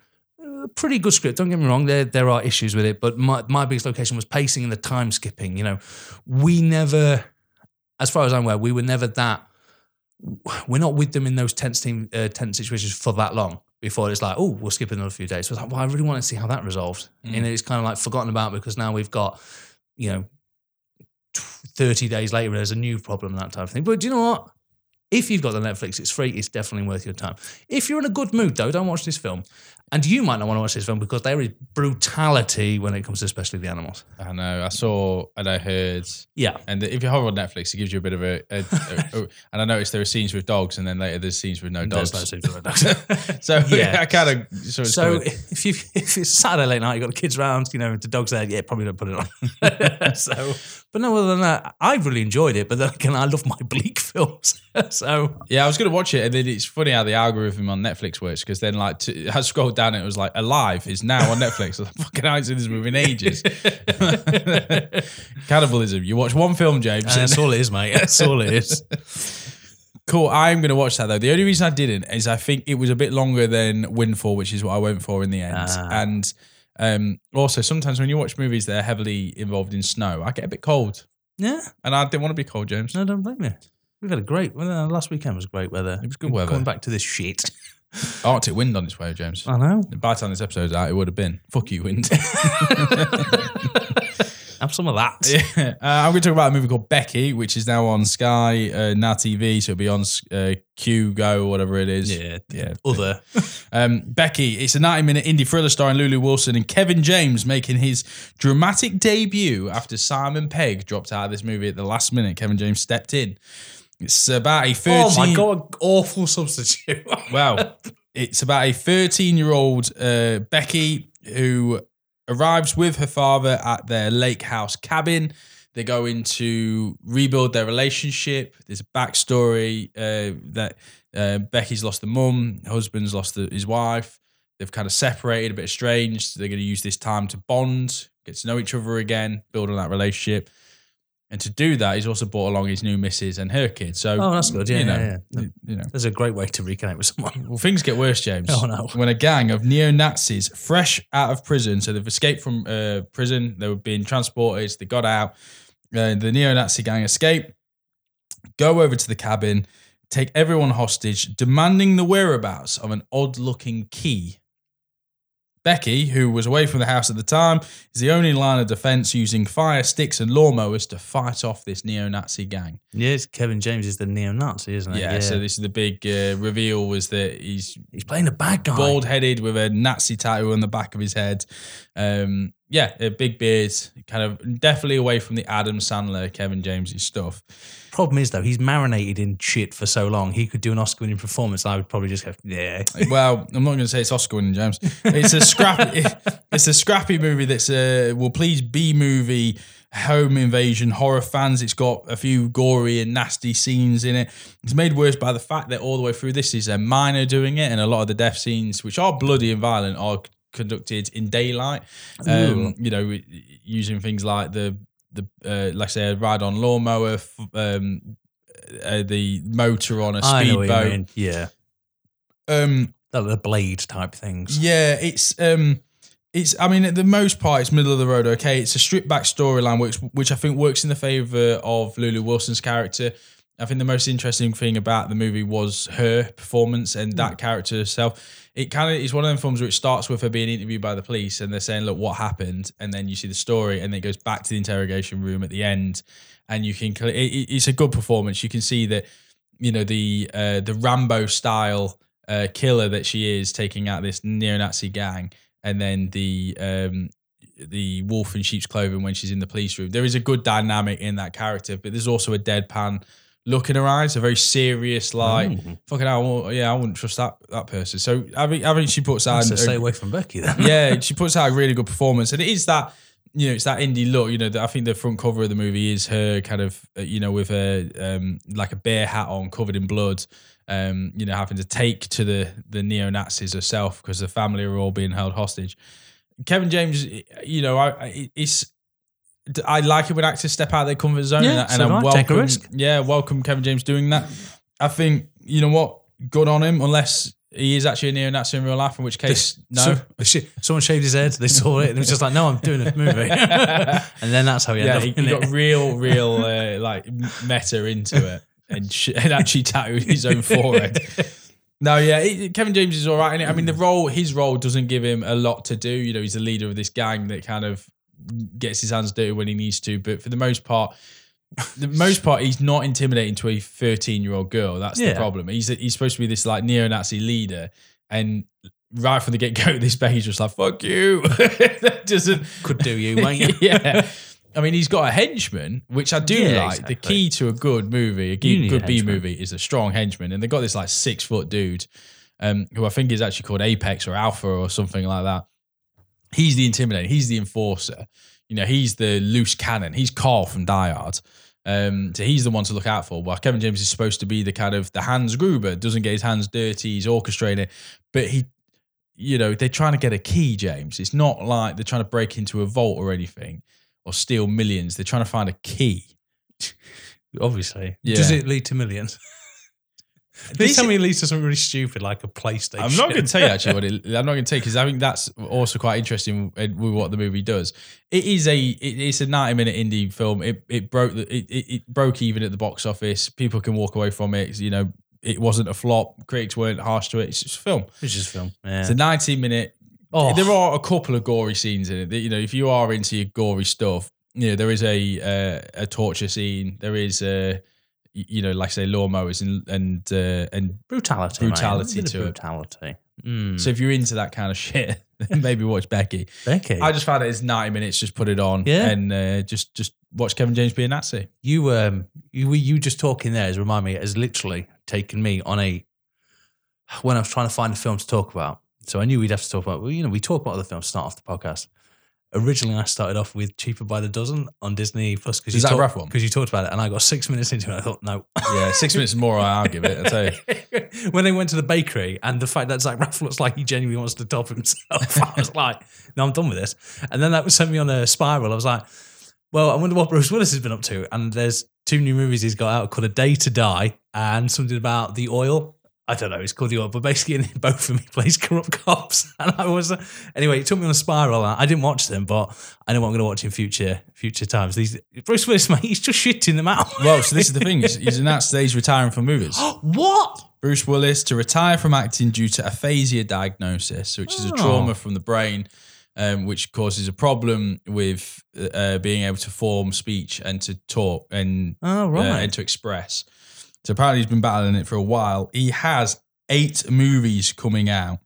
Pretty good script. Don't get me wrong. There, there are issues with it, but my, my biggest location was pacing and the time skipping. You know, we never, as far as I'm aware, we were never that. We're not with them in those tense team, uh, tense situations for that long before it's like, oh, we'll skip another few days. So it's like, well, I really want to see how that resolved. And it's kind of like forgotten about because now we've got, you know, 30 days later, there's a new problem, that type of thing. But do you know what? If you've got the Netflix, it's free. It's definitely worth your time. If you're in a good mood, though, don't watch this film. And you might not want to watch this film because there is brutality when it comes to especially the animals. I know. I saw and I heard. Yeah. And if you hover on Netflix, it gives you a bit of a. a- a- *laughs* oh, and I noticed there are scenes with dogs, and then later there's scenes with no dogs. There's no scenes with dogs. *laughs* so Yeah. I kind of sort of. So if you *laughs* if it's Saturday late night, you have got the kids around, you know, the dog's there, yeah, probably don't put it on. so, but no, other than that, I really enjoyed it. But then again, I love my bleak *laughs* films. so Yeah, I was going to watch it, and then it's funny how the algorithm on Netflix works because then, like, I scrolled down, and it was like Alive is now on Netflix. *laughs* I was like, fucking, I haven't seen this movie in ages. *laughs* Cannibalism. You watch one film, James. and that's all it is, mate. That's all it is. Cool. I'm going to watch that though. The only reason I didn't is I think it was a bit longer than Windfall, which is what I went for in the end. Ah. And um, also, sometimes when you watch movies that are heavily involved in snow, I get a bit cold, Yeah, and I didn't want to be cold, James. no, don't blame me. We've had a great. Well, uh, last weekend was great weather. It was good weather. Coming back to this shit. *laughs* Arctic wind on its way, James. I know. By the time this episode's out, it would have been. Fuck you, wind. *laughs* *laughs* Have some of that. *laughs* uh, I'm going to talk about a movie called Becky, which is now on Sky, uh, Now TV, so it'll be on uh, Sky Go, whatever it is. Yeah, yeah. Other. *laughs* Um, Becky, it's a 90 minute indie thriller starring Lulu Wilson and Kevin James making his dramatic debut after Simon Pegg dropped out of this movie at the last minute. Kevin James stepped in. It's about a 13 Oh my god, awful substitute. *laughs* Wow. it's about a 13 year old uh, Becky who arrives with her father at their lake house cabin. They're going to rebuild their relationship. There's a backstory uh, that uh, Becky's lost the mum, husband's lost the, his wife. They've kind of separated, a bit estranged. They're going to use this time to bond, get to know each other again, build on that relationship. And to do that, he's also brought along his new missus and her kids. So, Oh, that's good. Yeah, you know, yeah, yeah. you- you know. There's a great way to reconnect with someone. Well, things get worse, *laughs* James. Oh, no. When a gang of neo Nazis, fresh out of prison, so they've escaped from uh, prison, they were being transported, they got out. Uh, the neo Nazi gang escape, go over to the cabin, take everyone hostage, demanding the whereabouts of an odd looking key. Becky, who was away from the house at the time, is the only line of defense using fire sticks and lawnmowers to fight off this neo Nazi gang. Yes, Kevin James is the neo-Nazi, isn't it? Yeah, so this is the big uh, reveal was that he's he's playing a bad guy. bald headed with a Nazi tattoo on the back of his head. Um, yeah, a big beard, kind of definitely away from the Adam Sandler, Kevin James stuff. Problem is though, he's marinated in shit for so long. He could do an Oscar-winning performance. I would probably just go, yeah. *laughs* Well, I'm not going to say it's Oscar winning, James. It's a scrappy. *laughs* it's a scrappy movie that's a well, please B movie home invasion horror fans. It's got a few gory and nasty scenes in it. It's made worse by the fact that all the way through this is a minor doing it, and a lot of the death scenes, which are bloody and violent, are conducted in daylight. Um, you know, using things like the the uh, like I say a ride on lawnmower, um, uh, the motor on a I know what you speedboat. Yeah, Um, the, the blade type things. yeah, it's um, it's. I mean, at the most part, it's middle of the road. Okay, it's a stripped back storyline, which which I think works in the favor of Lulu Wilson's character. I think the most interesting thing about the movie was her performance and that character herself. It kind of is one of them films where it starts with her being interviewed by the police and they're saying, "Look, what happened?" and then you see the story, and then it goes back to the interrogation room at the end, and you can. it- it's a good performance. You can see that, you know, the uh, the Rambo style uh, killer that she is taking out this neo-Nazi gang, and then the um, the wolf in sheep's clothing when she's in the police room. There is a good dynamic in that character, but there's also a deadpan look in her eyes, a very serious, like fucking hell, yeah, I wouldn't trust that that person. So I think I think she puts out So stay away from Becky then. yeah, *laughs* she puts out a really good performance, and it is that you know it's that indie look. You know, that I think the front cover of the movie is her kind of uh, you know with a um, like a bear hat on, covered in blood. Um, you know, having to take to the the neo Nazis herself because the family are all being held hostage. Kevin James, you know, I, I it's. I like it when actors step out of their comfort zone, Yeah, and, so and I I. Take a welcome, risk. yeah, welcome Kevin James doing that. I think you know what, good on him, unless he is actually a neo-Nazi in real life, in which case, no. So- someone shaved his head. They saw it, and it was just like, "No, I'm doing a *laughs* movie." *laughs* and then that's how he ended yeah, up he, he it. got real, real uh, like meta into it, and, sh- *laughs* and actually tattooed his own forehead. No, yeah, he- Kevin James is all right. in it. I mean, the role, his role doesn't give him a lot to do. You know, he's the leader of this gang that kind of gets his hands dirty when he needs to. But for the most part, the most part, he's not intimidating to a 13 year old girl. That's the problem. He's he's supposed to be this like neo Nazi leader, and right from the get go, *laughs* this baby's just like fuck you. *laughs* that doesn't Could do you, *laughs* mate. yeah. I mean, he's got a henchman, which I do Yeah, like. The key to a good movie, a good, good B movie, is a strong henchman. And they got this like six foot dude, um, who I think is actually called Apex or Alpha or something like that. He's the intimidator. He's the enforcer. You know, he's the loose cannon. He's Karl from Die Hard. Um, so he's the one to look out for. While Kevin James is supposed to be the kind of the Hans Gruber, doesn't get his hands dirty, he's orchestrating, but he, you know, they're trying to get a key, James. It's not like they're trying to break into a vault or anything or steal millions. They're trying to find a key. *laughs* Obviously, Yeah. does it lead to millions? *laughs* Please This- tell me it leads to something really stupid like a PlayStation. I'm not going to tell you actually what it, I'm not going to tell you because I think that's also quite interesting with what the movie does. It is a it, it's a 90 minute indie film. It it broke the, it, it, it broke even at the box office. People can walk away from it. You know, it wasn't a flop. Critics weren't harsh to it. It's just a film. It's just film. Yeah. It's a 90 minute. Oh. There are a couple of gory scenes in it. That, you know, if you are into your gory stuff, you know there is a uh, a torture scene. There is a you know, like I say, lawnmowers and and uh, and brutality. brutality mate. A bit to of it. brutality. Mm. so if you're into that kind of shit, *laughs* then maybe watch Becky. Becky, I just found it as 90 minutes. Just put it on, Yeah. and uh, just just watch Kevin James be a Nazi. you um you you just talking there has remind me has literally taken me on a when I was trying to find a film to talk about. So I knew we'd have to talk about. Well, you know, we talk about other films start off the podcast. Originally, I started off with Cheaper by the Dozen on Disney Plus because you, that rough one? Because you talked about it, and I got six *laughs* minutes into it. I thought, no. Yeah, six minutes more, I'll give it. I tell you. *laughs* when they went to the bakery and the fact that Zach Braff looks like he genuinely wants to top himself, *laughs* I was like, no, I'm done with this. And then that was sent me on a spiral. I was like, well, I wonder what Bruce Willis has been up to. And there's two new movies he's got out called A Day to Die and something about the oil. I don't know, it's called the oil, but basically in *laughs* both of them he plays corrupt cops. *laughs* And I was uh, anyway, it took me on a spiral. I didn't watch them, but I know what I'm gonna watch in future future times. These Bruce Willis, *laughs* mate, he's just shitting them out. Well, so this is the thing. He's, he's announced that he's retiring from movies. *gasps* what? Bruce Willis to retire from acting due to aphasia diagnosis, which is a Oh. trauma from the brain, um, which causes a problem with uh, being able to form speech and to talk and Oh uh, and to express. So apparently he's been battling it for a while. He has eight movies coming out,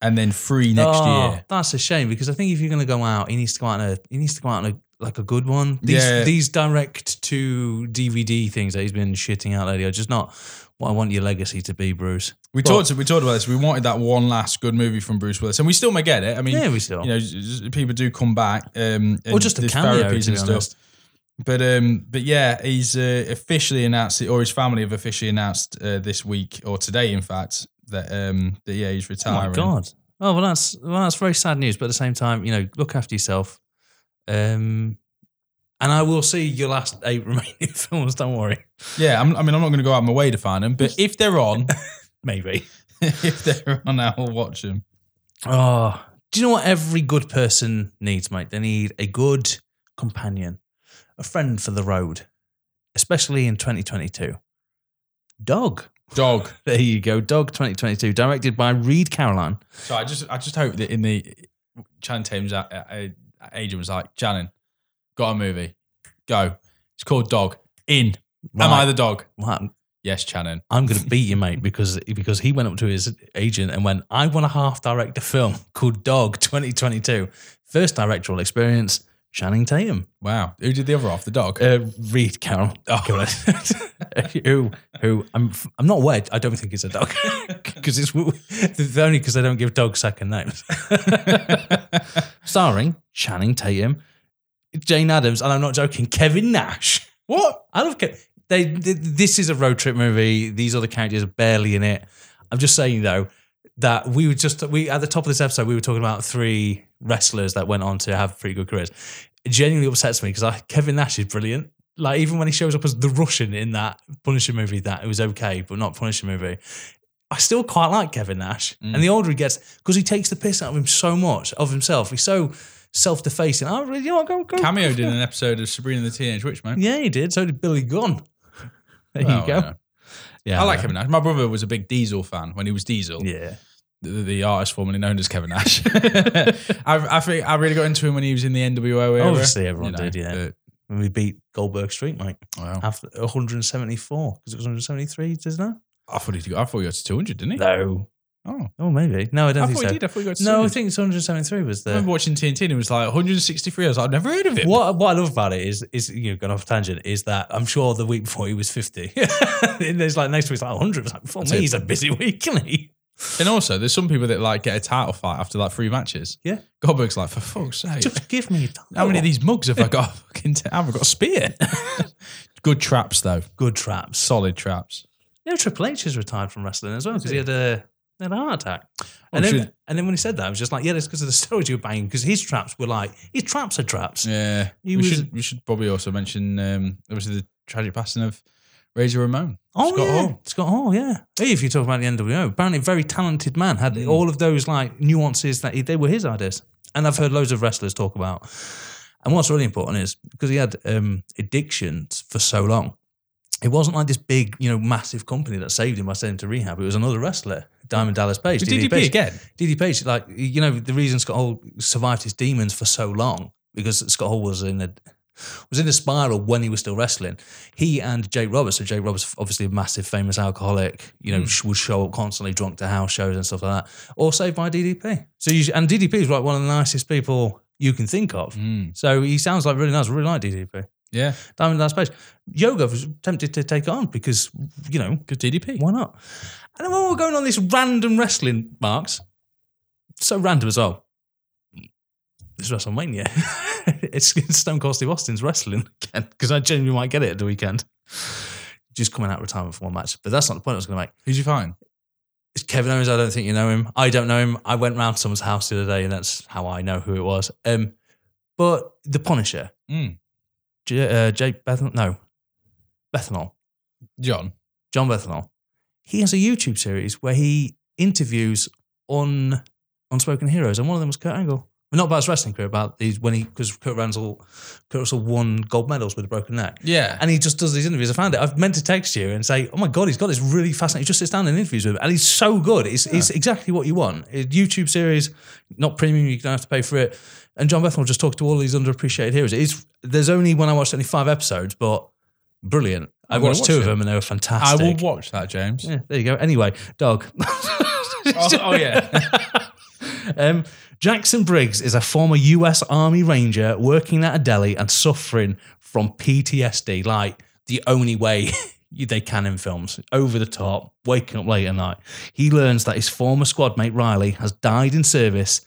and then three next Oh, year. That's a shame because I think if you're going to go out, he needs to go out on a he needs to go out on a like a good one. These Yeah. these direct to DVD things that he's been shitting out lately are just not what I want your legacy to be, Bruce. We Well- talked we talked about this. We wanted that one last good movie from Bruce Willis, and we still may get it. I mean, Yeah, we still. you know, people do come back, um, or just a there's cameo, to be and stuff. honest. But um, but yeah, he's uh, officially announced it, or his family have officially announced uh, this week or today, in fact, that um, that yeah, he's Oh my god. Oh well, that's well, that's very sad news. But at the same time, you know, look after yourself. Um, and I will see your last eight *laughs* remaining films. Don't worry. Yeah, I'm, I mean, I'm not going to go out of my way to find them, but *laughs* if they're on, *laughs* Maybe. if they're on, I will watch them. Oh, do you know what every good person needs, mate? They need a good companion, a friend for the road, especially in 2022. Dog. Dog. *laughs* There you go. Dog 2022, directed by Reid Carolin. So I just I just hope that in the Channing Tatum's uh, uh, agent was like, Channing, got a movie, go. It's called Dog. In. Am I the dog? Well, Yes, Channing. I'm going to beat you, mate, because because he went up to his agent and went, "I want to half direct a film called Dog 2022, first directorial experience." Channing Tatum, Wow. Who did the other half? The dog. uh, Reed Carroll, Oh. *laughs* who who I'm I'm not wed. I don't think it's a dog *laughs* because it's it's only because they don't give dogs second names. *laughs* Starring Channing Tatum, Jane Adams, and I'm not joking, Kevin Nash. what? I love Ke- they, th This is a road trip movie. These other characters are barely in it. I'm just saying though that we were just we at the top of this episode we were talking about three wrestlers that went on to have pretty good careers. It genuinely upsets me because Kevin Nash is brilliant. Like even when he shows up as the Russian in that Punisher movie, that it was okay, but not Punisher movie. I still quite like Kevin Nash, Mm. and the older he gets, because he takes the piss out of him so much of himself. He's so self-defacing. I really, you know, what, go go. Cameo did an episode of Sabrina the Teenage Witch, man. Yeah, he did. So did Billy Gunn. *laughs* There Well, you go. yeah. Yeah, I like Kevin Nash. My brother was a big Diesel fan when he was Diesel, Yeah, the, the artist formerly known as Kevin Nash. *laughs* I, I think I really got into him when he was in the NWO era. Obviously everyone did, yeah. but- when we beat Goldberg Street, Mike, wow. after 174 because it was 173, isn't it? I thought he I thought he got to 200, didn't he? No. Oh, Oh, maybe. No, I don't I think thought so. he did. I thought he got to No, I think it's 173 was there. I the. remember watching TNT and it was like 163. I was like, I've never heard of it. What what I love about it is is you know going off tangent is that I'm sure the week before he was 50. *laughs* and there's like next week's like 100. It's like for That's me, it. he's a busy week, isn't he? And also, there's some people that like get a title fight after like three matches. Yeah. Goldberg's like, for fuck's sake. Just give me a title. How many of these mugs have I got? *laughs* Fucking t- have I got a spear? *laughs* Good traps though. good traps? Solid traps. You know, Triple H has retired from wrestling as well because he had a, he had a heart attack. Oh, And then, should- and then when he said that, I was just like, yeah, that's because of the steroids you were banging. Because his traps were like, his traps are traps. Yeah. He we was- should we should probably also mention um obviously the tragic passing of Razor Ramon. Oh, Scott yeah. Hall. Scott Hall, yeah. Hey, if you talk about the NWO, apparently a very talented man, had Mm. all of those like nuances that he, they were his ideas. And I've heard loads of wrestlers talk about. And what's really important is because he had um, addictions for so long, it wasn't like this big, you know, massive company that saved him by sending him to rehab. It was another wrestler, Diamond Dallas Page. DDP Page. again? DD Page, like you know, the reason Scott Hall survived his demons for so long because Scott Hall was in a was in a spiral when he was still wrestling. He and Jake Roberts, so Jake Roberts, obviously a massive famous alcoholic, you know, sh would show up constantly drunk to house shows and stuff like that, or saved by DDP. So you, and DDP is like one of the nicest people you can think of. Mm. So he sounds like really nice. I really like DDP. Yeah. Diamond Dallas Page. Yoga was tempted to take it on because you know Good DDP. why not? And then when we're going on this random wrestling, Marks, so random as well. *laughs* It's WrestleMania. it's Stone Cold Steve Austin's wrestling again because I genuinely might get it at the weekend. Just coming out of retirement for one match, but that's not the point I was going to make. Who'd you find? It's Kevin Owens. I don't think you know him. I don't know him. I went round to someone's house the other day, and that's how I know who it was. Um, but the Punisher, Mm. J- uh, Jake Bernthal, no, Bernthal, John. John Bernthal. He has a YouTube series where he interviews on unspoken heroes, and one of them was Kurt Angle. Well, not about his wrestling career, about these when he because Kurt Russell, Kurt Russell won gold medals with a broken neck. Yeah. And he just does these interviews. I found it. I've meant to text you and say, "Oh my god, he's got this really fascinating." He just sits down and interviews with him, and he's so good. It's, it's exactly what you want. A YouTube series, not premium. You don't have to pay for it. And John Bernthal just talks to all these underappreciated heroes. It's there's only when I watched only five episodes, but brilliant. I watched watch two of them and they were fantastic. I will watch that, James. Yeah, there you go. Anyway, dog. Oh, oh, yeah. *laughs* Um, Jackson Briggs is a former US Army Ranger working at a deli and suffering from PTSD, like the only way *laughs* they can in films. Over the top, waking up late at night. He learns that his former squad mate Riley has died in service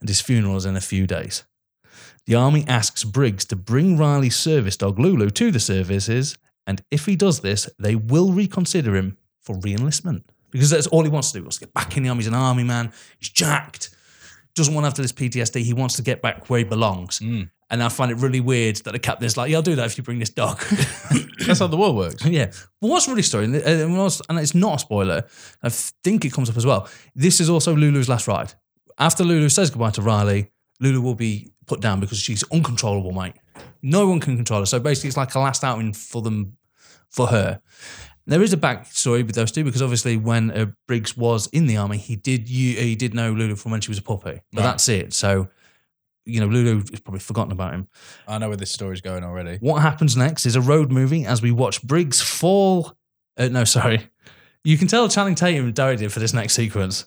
and his funeral is in a few days. The Army asks Briggs to bring Riley's service dog Lulu to the services, and if he does this, they will reconsider him for re enlistment. Because that's all he wants to do. He wants to get back in the army. He's an army man. He's jacked doesn't want after this PTSD. He wants to get back where he belongs. Mm. And I find it really weird that the captain's like, "Yeah, I'll do that if you bring this dog." *laughs* That's how the world works. yeah. But what's really story, and and what's- and it's not a spoiler. I think it comes up as well. This is also Lulu's last ride. After Lulu says goodbye to Riley, Lulu will be put down because she's uncontrollable, mate. No one can control her. So basically, it's like a last outing for them, for her. There is a backstory with those two because obviously, when uh, Briggs was in the army, he did you he did know Lulu from when she was a puppy, but Right. that's it. So, you know, Lulu is probably forgotten about him. I know where this story's going already. What happens next is a road movie as we watch Briggs fall. Uh, no, sorry. You can tell Channing Tatum directed for this next sequence.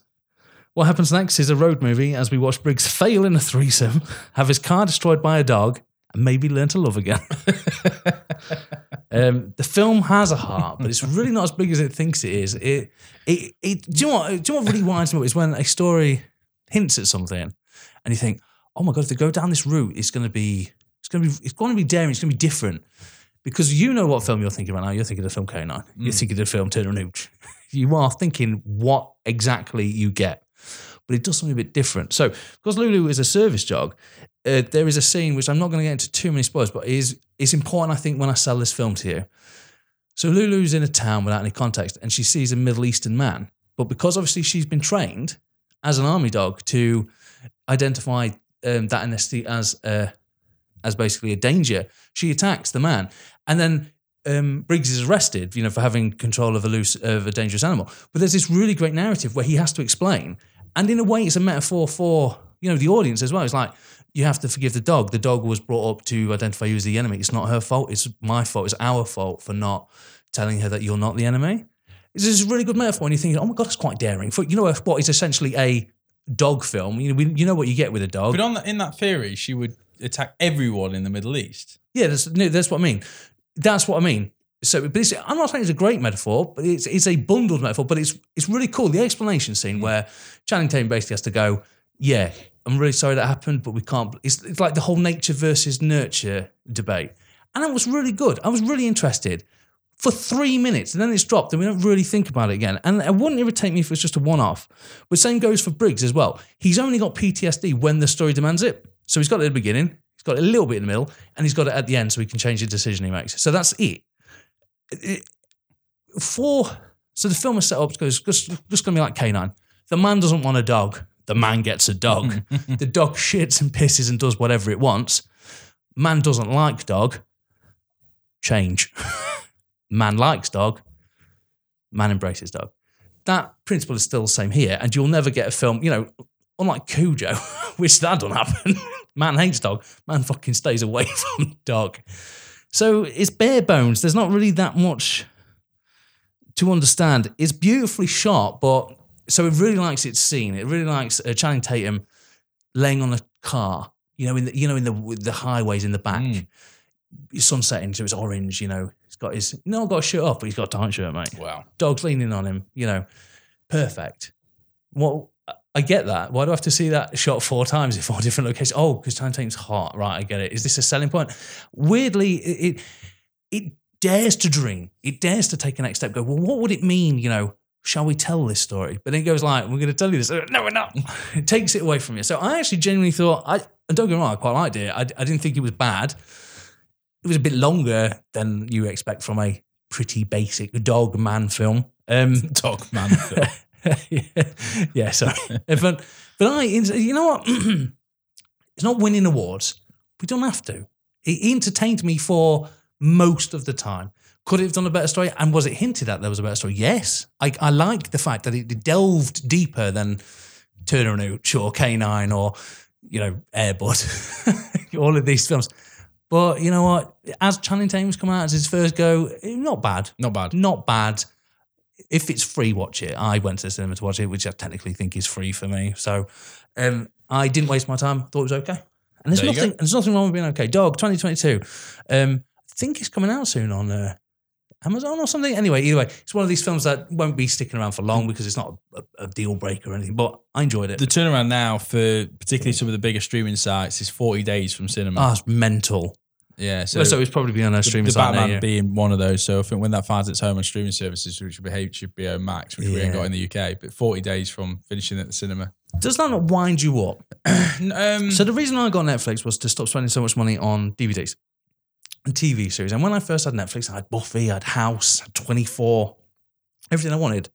What happens next is a road movie as we watch Briggs fail in a threesome, *laughs* have his car destroyed by a dog, and maybe learn to love again. *laughs* um, the film has a heart, but it's really not as big as it thinks it is. It, it, it. Do you know what? Do you know what really winds me up is when a story hints at something, and you think, "Oh my god, if they go down this route, it's going to be, it's going to be, it's going to be daring. It's going to be different." Because you know what film you're thinking right now. You're thinking of the film K9. You're thinking of the film Turner and Hooch. *laughs* You are thinking what exactly you get but it does something a bit different. So, because Lulu is a service dog, uh, there is a scene which I'm not going to get into too many spoilers, but is it's important I think when I sell this film to you. So Lulu's in a town without any context, and she sees a Middle Eastern man, but because obviously she's been trained as an army dog to identify um, that ethnicity as uh, as basically a danger, she attacks the man, and then. Um, Briggs is arrested, you know, for having control of a loose of a dangerous animal. But there's this really great narrative where he has to explain and in a way, it's a metaphor for you know the audience as well. It's like you have to forgive the dog. The dog was brought up to identify you as the enemy. It's not her fault. It's my fault. It's our fault for not telling her that you're not the enemy. It's just a really good metaphor, and you're thinking, oh my god, it's quite daring. For you know what is essentially a dog film. You know, we, you know what you get with a dog. But on the, in that theory, she would attack everyone in the Middle East. Yeah, that's, no, that's what I mean. That's what I mean. So, but I'm not saying it's a great metaphor, but it's it's a bundled metaphor. But it's it's really cool. The explanation scene hmm. where Channing Tatum basically has to go, "Yeah, I'm really sorry that happened, but we can't." It's, it's like the whole nature versus nurture debate, and it was really good. I was really interested for three minutes, and then it's dropped, and we don't really think about it again. And it wouldn't irritate me if it was just a one-off. But same goes for Briggs as well. He's only got PTSD when the story demands it. So he's got it at the beginning, he's got it a little bit in the middle, and he's got it at the end, so he can change the decision he makes. So that's it. For so the film is set up because just, just going to be like K9. The man doesn't want a dog. The man gets a dog. *laughs* the dog shits and pisses and does whatever it wants. Man doesn't like dog. Change. *laughs* man likes dog. Man embraces dog. That principle is still the same here, and you'll never get a film. You know, unlike Cujo, *laughs* which that don't happen. man hates dog. Man fucking stays away from dog. So it's bare bones. There's not really that much to understand. It's beautifully shot, but so it really likes its scene. It really likes uh, Channing Tatum laying on a car. You know, in the you know in the the highways in the back, Mm. sun setting, so it's orange. You know, he's got his no got a shirt off, but he's got a tight shirt, mate Wow. dog's leaning on him, you know, perfect. What I get that. Why do I have to see that shot four times in four *laughs* different locations? Oh, because time Tatum's hot. Right, I get it. Is this a selling point? Weirdly, it, it it dares to dream. It dares to take a next step. Go, well, what would it mean? You know, shall we tell this story? But then it goes like, we're going to tell you this. *laughs* No, we're not. it takes it away from you. So I actually genuinely thought, I and don't get me wrong, I quite liked it. I, I didn't think it was bad. It was a bit longer than you expect from a pretty basic dog man film. Um, *laughs* Dog man. film. Yeah, *laughs* yeah, sorry. but but I, you know what? *clears throat* it's not winning awards. We don't have to. It entertained me for most of the time. Could it have done a better story? And was it hinted at there was a better story? Yes. I, I like the fact that it delved deeper than Turner and Hooch or K9 or, you know, Airbud, *laughs* all of these films. But you know what? As Channing Tatum's come out as his first go, eh, not bad. Not bad. Not bad. If it's free, watch it. I went to the cinema to watch it, which I technically think is free for me. So um, I didn't waste my time. Thought it was okay. And there's There nothing. There's nothing wrong with being okay. Dog 2022. Um, I think it's coming out soon on uh, Amazon or something. Anyway, either way, it's one of these films that won't be sticking around for long because it's not a, a deal breaker or anything. But I enjoyed it. The turnaround now for particularly some of the bigger streaming sites is 40 days from cinema. Ah, it's mental. Yeah, So, so, it's probably been on a the, streaming the site Batman you. being one of those. So I think when that finds its home on streaming services, which would be HBO Max, which we ain't Yeah. got in the UK, but 40 days from finishing at the cinema. Does that not wind you up? *clears throat* Um, So the reason I got Netflix was to stop spending so much money on DVDs and TV series. And when I first had Netflix, I had Buffy, I had House, I had 24, everything I wanted.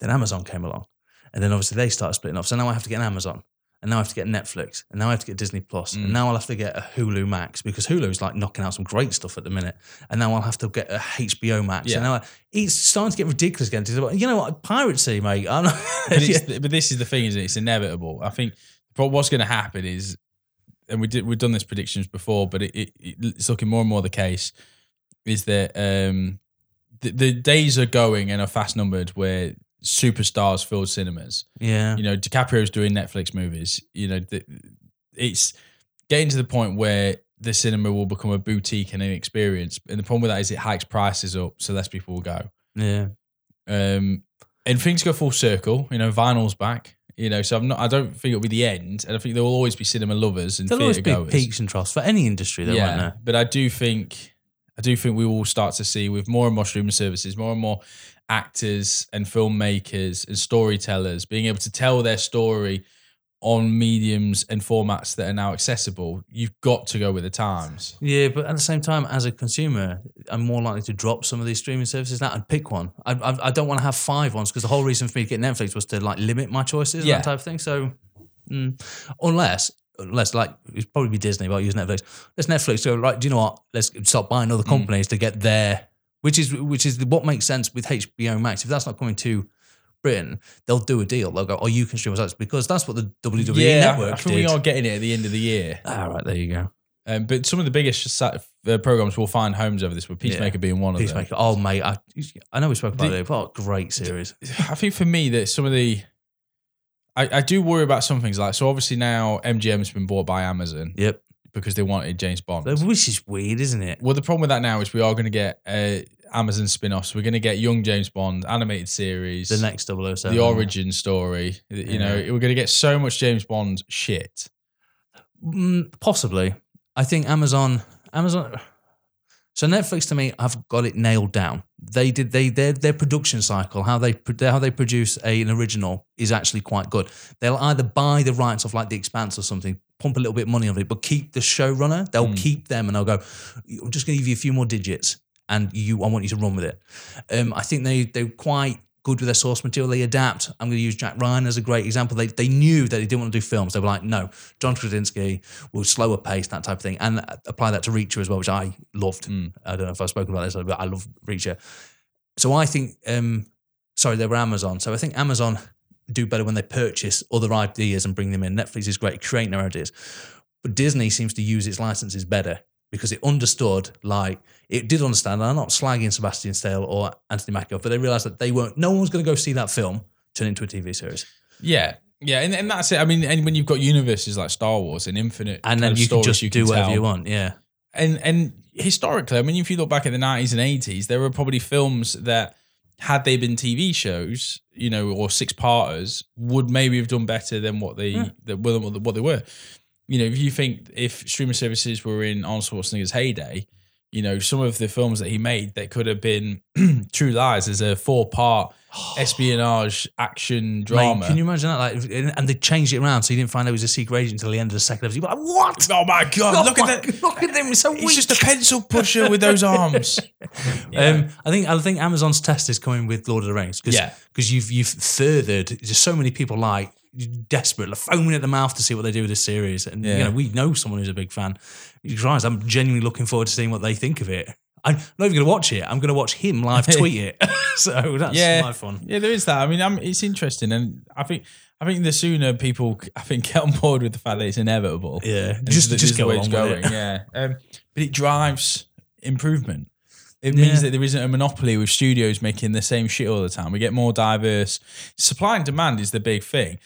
Then Amazon came along. And then obviously they started splitting off. So now I have to get an Amazon. And now I have to get Netflix. And now I have to get Disney Plus. Mm. And now I'll have to get a Hulu Max because Hulu is like knocking out some great stuff at the minute. And now I'll have to get a HBO Max. Yeah. And now I, it's starting to get ridiculous again. You know what? Piracy, mate. Not, *laughs* but, it's, but this is the thing, is it? It's inevitable. I think what's going to happen is, and we did we've done this predictions before, but it, it, it's looking more and more the case is that um, the, the days are going and are fast numbered where superstars filled cinemas. yeah. You know, DiCaprio's doing Netflix movies. You know, the, it's getting to the point where the cinema will become a boutique and an experience. And the problem with that is it hikes prices up, so less people will go. Yeah. Um, and things go full circle. You know, vinyl's back. You know, so I'm not. I don't think it'll be the end, and I think there will always be cinema lovers and There'll always theatre be goers. peaks and troughs for any industry, though, won't yeah, there? but I do think, I do think we will start to see with more and more streaming services, more and more actors and filmmakers and storytellers being able to tell their story on mediums and formats that are now accessible. You've got to go with the times. Yeah, but at the same time, as a consumer, I'm more likely to drop some of these streaming services now and pick one. I, I, I don't want to have five ones because the whole reason for me to get Netflix was to like limit my choices Yeah. and that type of thing. So, mm, unless, unless like it'd probably be Disney, but I'll use Netflix. Let's Netflix go right. Do you know what? Let's stop buying other companies to get their, which is which is what makes sense with HBO Max. If that's not coming to Britain, they'll do a deal. They'll go, oh, you can stream us because that's what the WWE yeah, network I think did. we are getting it at the end of the year. All right, there you go. Um, but some of the biggest sa- uh, programs will find homes over this, with Peacemaker being one of them. Peacemaker. Oh, mate, I, I know we spoke about The- it. What a great series. I think for me that some of the I, I do worry about some things like so obviously now MGM's been bought by Amazon Yep. Because they wanted James Bond. Which is weird, isn't it? well the problem with that now is we are going to get uh, Amazon spin-offs. We're going to get young James Bond animated series, The next 007. the origin story. You know, we're going to get so much James Bond shit. Mm, possibly. I think Amazon. Amazon. So Netflix to me, I've got it nailed down. They did they their their production cycle, how they how they produce a, an original is actually quite good. They'll either buy the rights of like The Expanse or something, pump a little bit of money on it, but keep the showrunner. They'll Hmm. keep them and they'll go. I'm just going to give you a few more digits, and you I want you to run with it. Um, I think they they're quite good with their source material. They adapt. I'm going to use Jack Ryan as a great example. They they knew that they didn't want to do films. They were like, no, John Krasinski will slower pace, that type of thing, and apply that to Reacher as well, which I loved. Mm. I don't know if I've spoken about this, but I love Reacher. So I think, um, sorry, they were Amazon. So I think Amazon do better when they purchase other ideas and bring them in. Netflix is great at creating their ideas, but Disney seems to use its licenses better because it understood, like it did understand. And I'm not slagging Sebastian Stale or Anthony Mackie, but they realized that they weren't. No one was going to go see that film turn into a TV series, Yeah. Yeah, and, and that's it. I mean, and when you've got universes like Star Wars and infinite, and then you can just do whatever tell, you want. Yeah, and and historically, I mean, if you look back at the nineties and eighties, there were probably films that had they been TV shows, you know, or six parters, would maybe have done better than what they Yeah. that were what they were. You know, if you think if streaming services were in Arnold Schwarzenegger's heyday, you know, some of the films that he made that could have been *clears throat* True Lies as a four part *sighs* espionage action Mate, drama. can you imagine that? Like, and they changed it around so you didn't find out he was a secret agent until the end of the second episode. You're like, what? oh my god! *laughs* Oh look my at that! Look at them. It's so He's weak. just a pencil pusher with those *laughs* arms. Um, I think I think Amazon's test is coming with Lord of the Rings because Yeah. you've you've furthered just so many people like desperate, like, foaming at the mouth to see what they do with this series, and Yeah. you know we know someone who's a big fan. Christ, I'm genuinely looking forward to seeing what they think of it. I'm not even going to watch it. I'm going to watch him live *laughs* tweet it. *laughs* so that's yeah, my fun. Yeah, there is that. I mean, i it's interesting, and I think I think the sooner people, I think, *laughs* get on board with the fact that it's inevitable. Yeah, just the- just the go way along it's going. it. Yeah, um, but it drives improvement. It Yeah. means that there isn't a monopoly with studios making the same shit all the time. We get more diverse. Supply and demand is the big thing.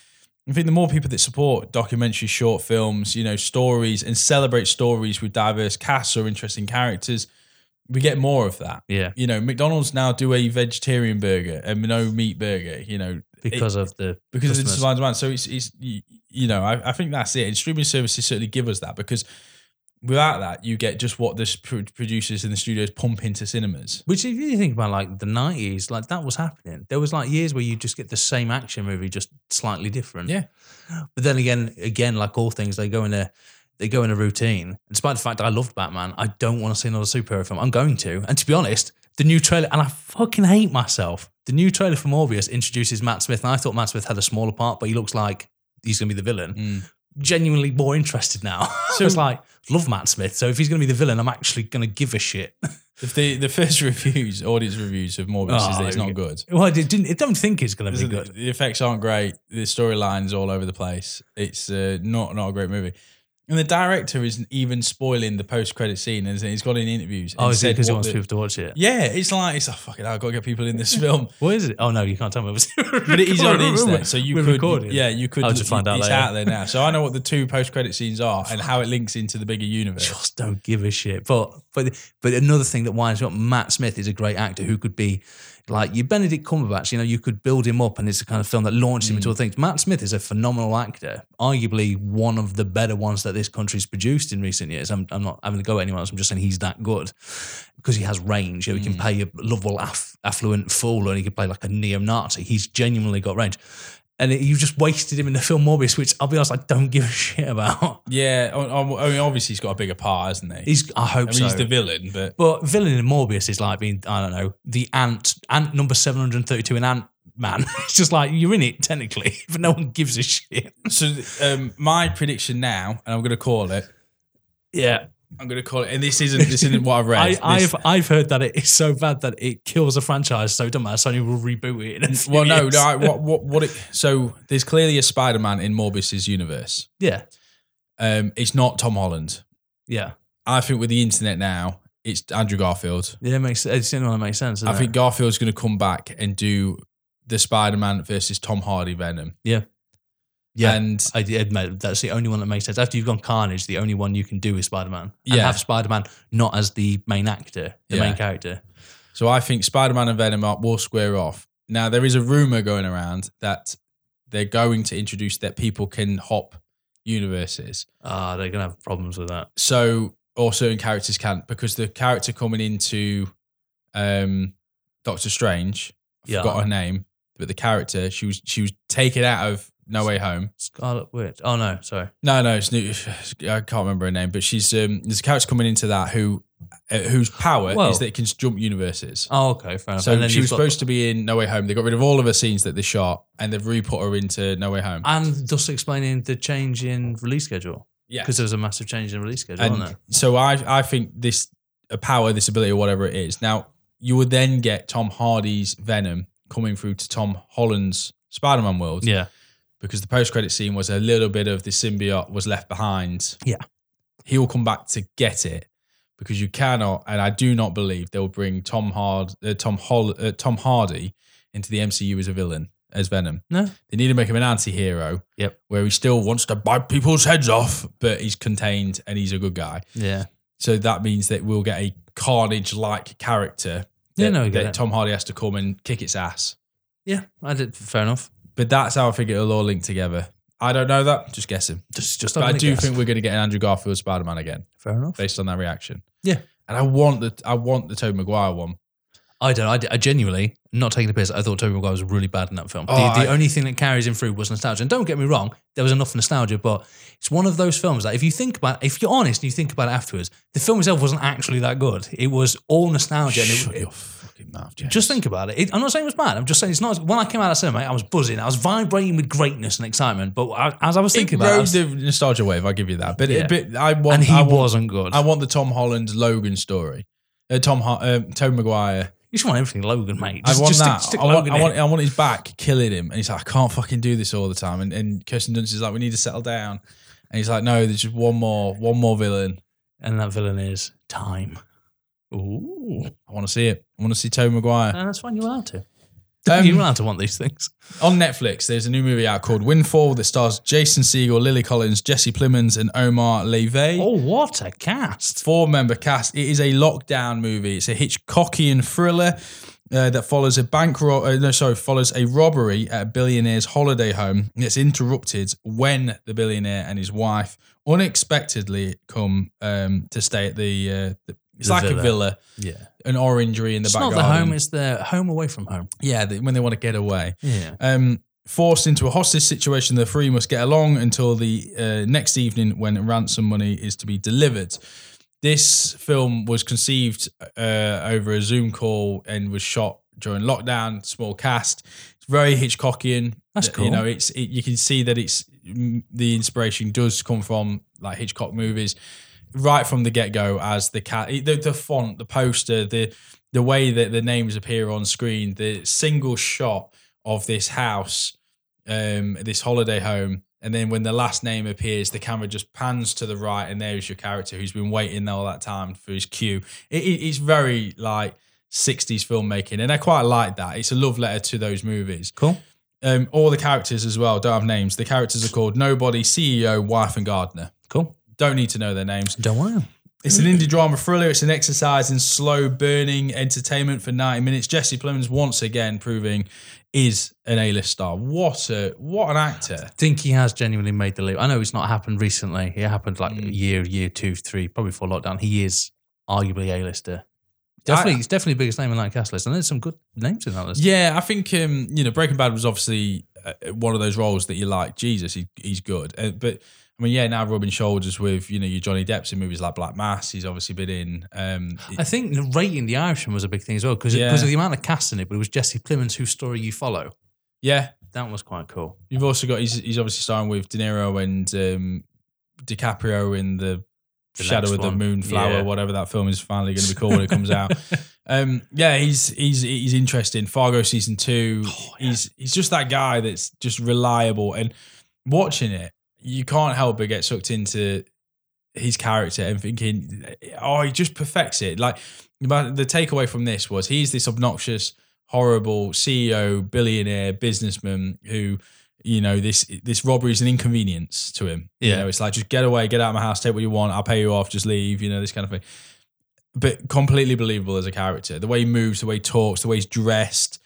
I think the more people that support documentaries, short films, you know, stories, and celebrate stories with diverse casts or interesting characters, we get more of that. Yeah, You know, McDonald's now do a vegetarian burger and no meat burger. You know, because of the because of the supply demand. So it's, it's you, you know, I, I think that's it. And streaming services certainly give us that because without that, you get just what the pro- producers in the studios pump into cinemas. Which, if you think about like the nineties, like that was happening. There was like years where you just get the same action movie, just slightly different. Yeah. But then again, again, like all things, they go in a they go in a routine. Despite the fact that I loved Batman, I don't want to see another superhero film. I'm going to, and to be honest, the new trailer, and I fucking hate myself. The new trailer for Morbius introduces Matt Smith, and I thought Matt Smith had a smaller part, but he looks like he's going to be the villain. Mm. Genuinely more interested now. so *laughs* it's like love Matt Smith. So if he's going to be the villain, I'm actually going to give a shit. *laughs* If the the first reviews, audience reviews of Morbius is Oh, that it's not good. Well, I didn't. I don't think it's going to be good. the effects aren't great. The storyline's all over the place. It's uh, not not a great movie. And the director isn't even spoiling the post credit scene. And he's got in interviews. Oh, is it because he wants the- people to watch it? Yeah, it's like it's oh, like fucking. I've got to get people in this film. *laughs* What is it? Oh no, you can't tell me. *laughs* But it is on the internet, so you We're could, recording. yeah, you could. I'll just find out It's later. out there now, so I know what the two post-credit scenes are and how it links into the bigger universe. Just don't give a shit. But but but another thing that winds me up, Matt Smith is a great actor who could be like you Benedict Cumberbatch. You know, you could build him up, and it's the kind of film that launched him into other mm. things. Matt Smith is a phenomenal actor, arguably one of the better ones that this country's produced in recent years. I'm, I'm not having to go at anyone else. I'm just saying he's that good because he has range. You know, he can mm. play a lovable, aff- affluent fool, and he can play like a neo-Nazi. He's genuinely got range. And it, you just wasted him in the film Morbius, which I'll be honest, I don't give a shit about. Yeah, I I mean, obviously he's got a bigger part, hasn't he? He's, I hope I mean, so. he's the villain, but But villain in Morbius is like being, I don't know, the ant, ant number 732 in Ant Man. *laughs* it's just like you're in it technically, *laughs* but no one gives a shit. so um, my prediction now, and I'm going to call it. Yeah. I'm going to call it, and this isn't this isn't what I've read. *laughs* I, This- I've I've heard that it is so bad that it kills a franchise, so it doesn't matter. Sony will reboot it. In a few well, no, no. I- What, *laughs* what, what? It, so there's clearly a Spider-Man in Morbius's universe. Yeah, Um, it's not Tom Holland. yeah, I think with the internet now, it's Andrew Garfield. yeah. It makes it's the only one that makes sense. I isn't think? Garfield's going to come back and do the Spider-Man versus Tom Hardy Venom. yeah, yeah. And I admit that's the only one that makes sense. After you've gone Carnage, the only one you can do is Spider Man. And Yeah. have Spider Man not as the main actor, the Yeah. main character. so I think Spider-Man and Venom are, will square off. Now there is a rumor going around that they're going to introduce that people can hop universes. Ah, they're gonna have problems with that. So or certain characters can't because the character coming into um, Doctor Strange, I Yeah. forgot her name, but the character she was she was taken out of No Way Home. Scarlet Witch. Oh no, sorry. No, no, it's new. I can't remember her name, but she's um, there's a character coming into that who uh, whose power is that it can jump universes. Oh, okay, fair enough. So and then she you've was got- supposed to be in No Way Home. They got rid of all of her scenes that they shot, and they've re-put her into No Way Home. and thus explaining the change in release schedule Yeah, because there was a massive change in release schedule, and wasn't there? so I I think this a power, this ability, or whatever it is. Now you would then get Tom Hardy's Venom coming through to Tom Holland's Spider-Man world. Yeah, because the post-credit scene was a little bit of the symbiote was left behind. Yeah. he will come back to get it because you cannot, and I do not believe they will bring Tom Hard, uh, Tom Hol- uh, Tom Hardy into the MCU as a villain as Venom. No. they need to make him an anti-hero. Yep. where he still wants to bite people's heads off, but he's contained and he's a good guy. yeah. So that means that we'll get a Carnage-like character Yeah, no, that. Tom Hardy has to come and kick its ass. Yeah, I did. Fair enough. But that's how I think it'll all link together. I don't know that. Just guessing. Just, just. But I do guess. think we're going to get an Andrew Garfield Spider Man again, fair enough. based on that reaction. Yeah. And I want the I want the Tobey Maguire one. I don't. I, I genuinely not taking the piss. I thought Tobey Maguire was really bad in that film. Oh, the the I- only thing that carries him through was nostalgia. And don't get me wrong, there was enough nostalgia, but it's one of those films that if you think about, if you're honest and you think about it afterwards, the film itself wasn't actually that good. It was all nostalgia. And Shut it, your fucking mouth, James. just think about it. it. I'm not saying it was bad. I'm just saying it's not. When I came out of cinema, I was buzzing. I was vibrating with greatness and excitement. But I, as I was thinking it about, it, I was- the nostalgia wave. I'll give you that. But, Yeah. it, but I want. and he I want, wasn't good. I want the Tom Holland Logan story. Uh, Tom uh, Tobey Maguire. You just want everything Logan, mate. I want just that. Stick, stick I, want, I want. I want his back killing him, and he's like, I can't fucking do this all the time. And, and Kirsten Dunst is like, we need to settle down. And he's like, no, there's just one more, one more villain. and that villain is time. Ooh, I want to see it. I want to see Tobey Maguire. and that's fine. You're allowed to. Um, you're allowed to want these things. On Netflix, there's a new movie out called Windfall that stars Jason Segel, Lily Collins, Jesse Plemons, and Omar Leyva. Oh, what a cast! Four member cast. It is a lockdown movie. It's a Hitchcockian thriller uh, that follows a bank ro- uh, no sorry follows a robbery at a billionaire's holiday home. It's interrupted when the billionaire and his wife unexpectedly come um, to stay at the. Uh, the it's like villa. a villa, Yeah, an orangery in the background. it's back not the home; it's the home away from home. yeah, the, when they want to get away. Yeah, Um, forced into a hostage situation, the three must get along until the uh, next evening when ransom money is to be delivered. This film was conceived uh, over a Zoom call and was shot during lockdown. Small cast. It's very Hitchcockian. That's cool. You know, it's it, you can see that it's mm, the inspiration does come from like Hitchcock movies, right from the get go. As the cat, the, the font, the poster, the the way that the names appear on screen, the single shot of this house, um, this holiday home, and then when the last name appears, the camera just pans to the right, and there's your character who's been waiting all that time for his cue. It, it- it's very like 60s filmmaking, and I quite like that. It's a love letter to those movies. cool. Um, all the characters as well don't have names. The characters are called Nobody, CEO, Wife, and Gardener. Cool. Don't need to know their names. Don't worry. It's an indie drama thriller. It's an exercise in slow burning entertainment for 90 minutes. Jesse Plemons once again proving is an A-list star. What a what an actor. think he has genuinely made the leap. I know it's not happened recently. It happened like Mm. a year, year two, three, probably before lockdown. He is arguably a lister. Definitely, he's definitely the biggest name in that cast list, and there's some good names in that list. Yeah, I think um, you know Breaking Bad was obviously uh, one of those roles that you like. Jesus, he, he's good. Uh, but I mean, yeah, now rubbing shoulders with you know your Johnny Depp's in movies like Black Mass. He's obviously been in. Um, I think narrating The Irishman was a big thing as well because Yeah. of the amount of cast in it. But it was Jesse Plemons whose story you follow. yeah, That was quite cool. You've also got he's he's obviously starring with De Niro and um, DiCaprio in the, The Shadow of the. Moonflower, Yeah. whatever that film is finally going to be called when it comes out. *laughs* Um, yeah, he's he's he's interesting. Fargo season two. Oh, He's he's just that guy that's just reliable and watching it, you can't help but get sucked into his character and thinking, oh, he just perfects it. Like the takeaway from this was he's this obnoxious, horrible CEO, billionaire, businessman who, you know, this this robbery is an inconvenience to him. You Yeah. know, it's like just get away, get out of my house, take what you want, I'll pay you off, just leave, you know, this kind of thing. But completely believable as a character. The way he moves, the way he talks, the way he's dressed,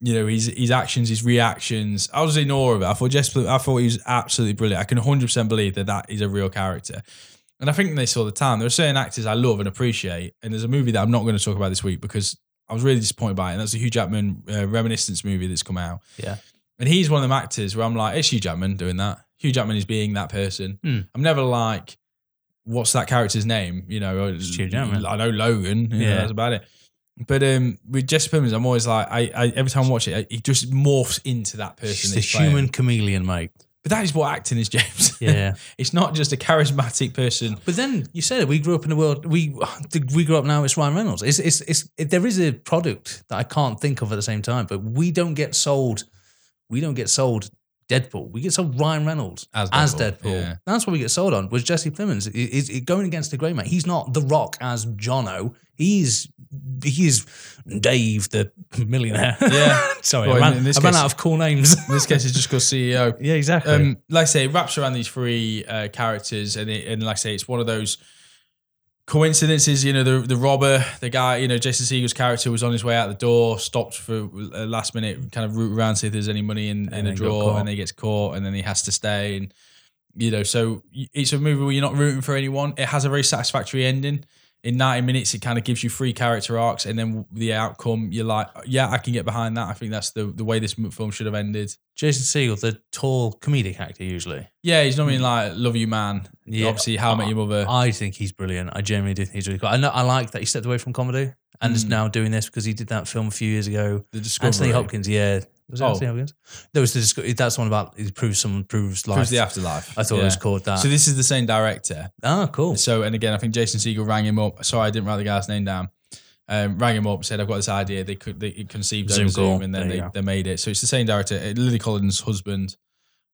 you know, his his actions, his reactions. I was in awe of it. I thought Jess, I thought he was absolutely brilliant. I can 100% believe that that is a real character. And I think this all the time. There are certain actors I love and appreciate. And there's a movie that I'm not going to talk about this week because I was really disappointed by it. And that's the Hugh Jackman uh, Reminiscence movie that's come out. Yeah. And he's one of them actors where I'm like, it's Hugh Jackman doing that. Hugh Jackman is being that person. Hmm. I'm never like, what's that character's name? You know, It's Hugh Jackman. I know Logan. You know, Yeah. that's about it. But um, with Jesse Plemons, I'm always like, I, I every time I watch it, he just morphs into that person. He's the playing. human chameleon, mate. But that is what acting is, James. *laughs* Yeah. it's not just a charismatic person. But then you said it. We grew up in a world. We we grew up now. It's Ryan Reynolds. It's it's, it's it, there is a product that I can't think of at the same time. But we don't get sold. We don't get sold Deadpool. We get sold Ryan Reynolds As as Deadpool, Deadpool. yeah. That's what we get sold on. Was Jesse Plemons is going against the grey man? He's not The Rock as Jono. He's he's Dave the millionaire. Yeah. *laughs* Sorry, Well, I ran, I ran out of cool names. In *laughs* this case, it's just called CEO. *laughs* yeah, exactly. Um, like I say, it wraps around these three uh, characters, and it, and like I say, it's one of those coincidences. You know, the the robber, the guy, you know, Jason Segel's character was on his way out the door, stopped for a last minute, kind of root around see if there's any money in, in a drawer, and he gets caught, and then he has to stay, and you know, so it's a movie where you're not rooting for anyone. It has a very satisfactory ending. In 90 minutes, it kind of gives you three character arcs, and then the outcome, you're like, yeah, I can get behind that. I think that's the the way this film should have ended. Jason Segel, the tall comedic actor, usually. Yeah, he's not mean like Love You Man. Yeah. Obviously, How I Met Your Mother. I think he's brilliant. I genuinely do think he's really cool. I know. I like that he stepped away from comedy and is Mm. now doing this because he did that film a few years ago. the Discovery. Anthony Hopkins, yeah. Was it Oh. Anthony Hopkins? There was the disco- that's one about he proves someone proves life. Proves the afterlife. I thought it was called that. So this is the same director. oh, cool. So and again, I think Jason Segel rang him up. Sorry, I didn't write the guy's name down. Um, rang him up, said I've got this idea. They could they conceived Zoom over Zoom, and then they, go. they made it. So it's the same director, uh, Lily Collins' husband.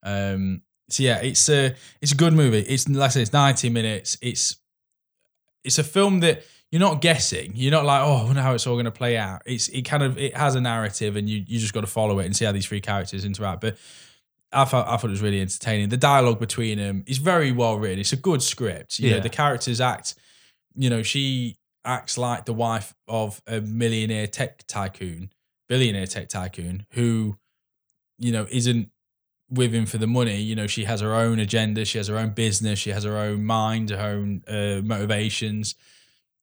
Um, so yeah, it's a it's a good movie. It's like I said, it's ninety minutes. It's it's a film that you're not guessing. You're not like, oh, I wonder how it's all going to play out. It's it kind of it has a narrative, and you you just got to follow it and see how these three characters interact. But I thought I thought it was really entertaining. The dialogue between them is very well written. It's a good script. You know, Yeah. the characters act. You know, she acts like the wife of a millionaire tech tycoon, billionaire tech tycoon, who, you know, isn't with him for the money. You know, she has her own agenda. She has her own business. She has her own mind, her own uh, motivations.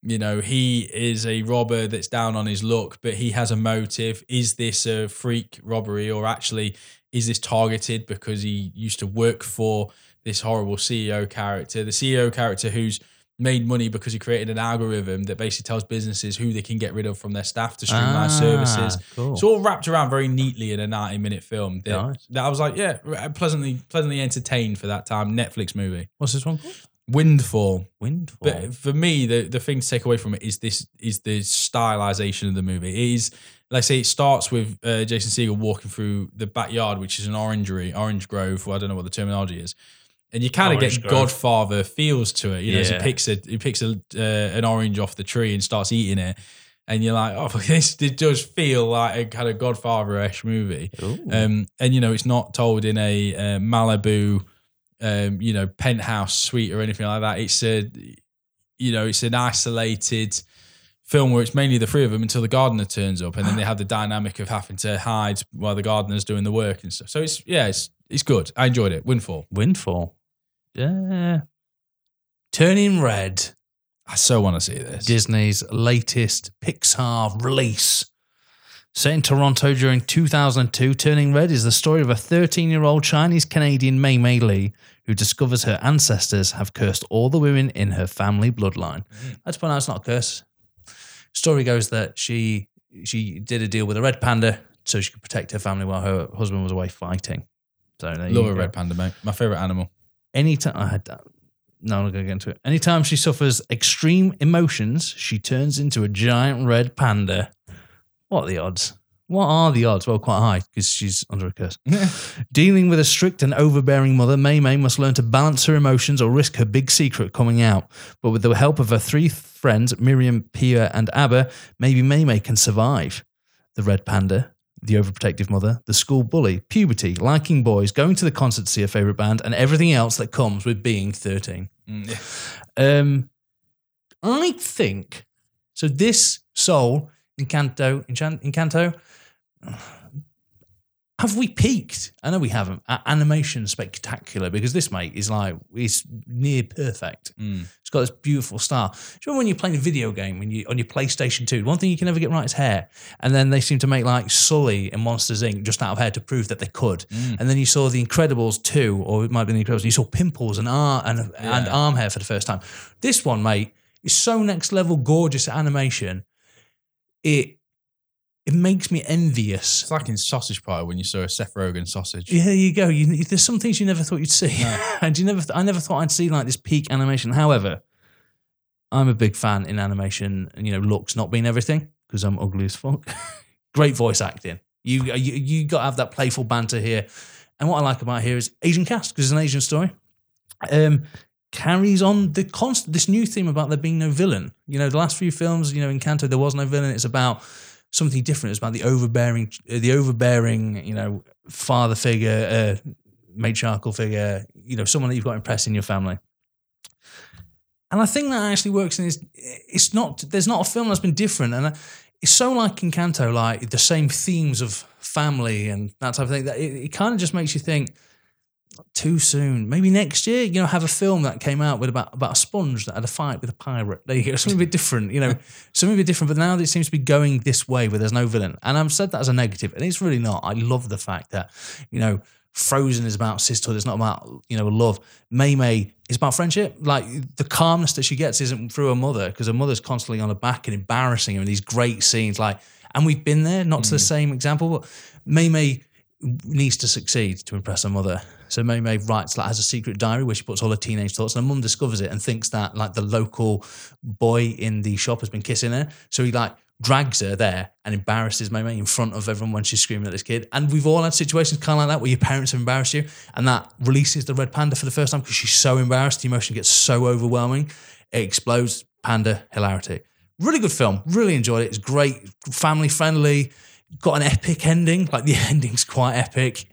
You know, he is a robber that's down on his luck, but he has a motive. Is this a freak robbery or actually is this targeted because he used to work for this horrible CEO character? The CEO character who's made money because he created an algorithm that basically tells businesses who they can get rid of from their staff to streamline Ah, services. Cool. It's all wrapped around very neatly in a 90 minute film. That, Nice. that I was like, yeah, pleasantly pleasantly entertained for that time. Netflix movie. What's this one called? Windfall. Windfall. But for me, the, the thing to take away from it is this is the stylization of the movie. It is like I say, it starts with uh, Jason Segel walking through the backyard, which is an orangery, orange grove. Well, I don't know what the terminology is. And you kind of get grove. Godfather feels to it, you know. Yeah. he picks a he picks a uh, an orange off the tree and starts eating it, and you're like, oh, *laughs* this it does feel like a kind of Godfather-ish movie. Um, and you know, it's not told in a uh, Malibu, um, you know, penthouse suite or anything like that. It's a, you know, it's an isolated film where it's mainly the three of them until the gardener turns up, and then they have the dynamic of having to hide while the gardener's doing the work and stuff. So it's yeah, it's it's good. I enjoyed it. Windfall. Windfall. Yeah. Turning Red, I so want to see this. Disney's latest Pixar release. Set in Toronto during 2002, Turning Red is the story of a 13 year old Chinese Canadian Mei Mei Lee who discovers her ancestors have cursed all the women in her family bloodline. Mm. Let's point out it's not a curse. Story goes that she she did a deal with a red panda so she could protect her family while her husband was away fighting. So there Love you a red panda, mate. My favorite animal. anytime I had that. No, I'm not going to get into it. Anytime she suffers extreme emotions, she turns into a giant red panda. What are the odds? What are the odds? Well, quite high because she's under a curse. *laughs* Dealing with a strict and overbearing mother, Mei Mei must learn to balance her emotions or risk her big secret coming out. But with the help of her three friends, Miriam, Pia, and Abby, maybe Mei Mei can survive. The red panda, the overprotective mother, the school bully, puberty, liking boys, going to the concert to see her favorite band, and everything else that comes with being 13. Mm. Um, I think so. This soul, Encanto, Enchant, Encanto. Have we peaked? I know we haven't. Animation spectacular because this mate is like it's near perfect. Mm. It's got this beautiful style. Do you remember when you're playing a video game when you on your PlayStation 2? One thing you can never get right is hair. And then they seem to make like Sully and Monsters Inc. just out of hair to prove that they could. Mm. And then you saw The Incredibles 2, or it might be The Incredibles, you saw pimples and, ar- and, and arm hair for the first time. This one, mate, is so next level gorgeous animation. It it makes me envious. It's like in Sausage pie when you saw a Seth Rogen sausage. Yeah, there you go. You, there's some things you never thought you'd see, No. *laughs* and you never. I never thought I'd see like this peak animation. However, I'm a big fan in animation. and You know, looks not being everything because I'm ugly as fuck. *laughs* Great voice acting. You you you got to have that playful banter here. And what I like about here is Asian cast because it's an Asian story. Um, carries on the constant this new theme about there being no villain. You know, the last few films, you know, Encanto there was no villain. It's about something different. It's about the overbearing, uh, the overbearing, you know, father figure, uh, matriarchal figure. You know, someone that you've got to impress in your family. and I think that actually works. And it's, it's not there's not a film that's been different, and it's so like Encanto, like the same themes of family and that type of thing. That it, it kind of just makes you think too soon. Maybe next year, you know, have a film that came out with about about a sponge that had a fight with a pirate. There you go, *laughs* something a bit different, you know, *laughs* something a bit different. But now it seems to be going this way, where there's no villain, and I've said that as a negative, and it's really not. I love the fact that, you know, Frozen is about sisterhood. It's not about you know love. Mei Mei is about friendship. Like the calmness that she gets isn't through her mother because her mother's constantly on her back and embarrassing her in these great scenes. Like, and we've been there, not to the hmm. same example, but Mei Mei needs to succeed to impress her mother. So Mei Mei writes like has a secret diary where she puts all her teenage thoughts, and her mum discovers it and thinks that like the local boy in the shop has been kissing her. So he like drags her there and embarrasses Mei Mei in front of everyone when she's screaming at this kid. And we've all had situations kind of like that where your parents have embarrassed you, and that releases the red panda for the first time because she's so embarrassed. The emotion gets so overwhelming, it explodes. Panda hilarity. Really good film. Really enjoyed it. It's great, family friendly. Got an epic ending. Like the *laughs* ending's quite epic.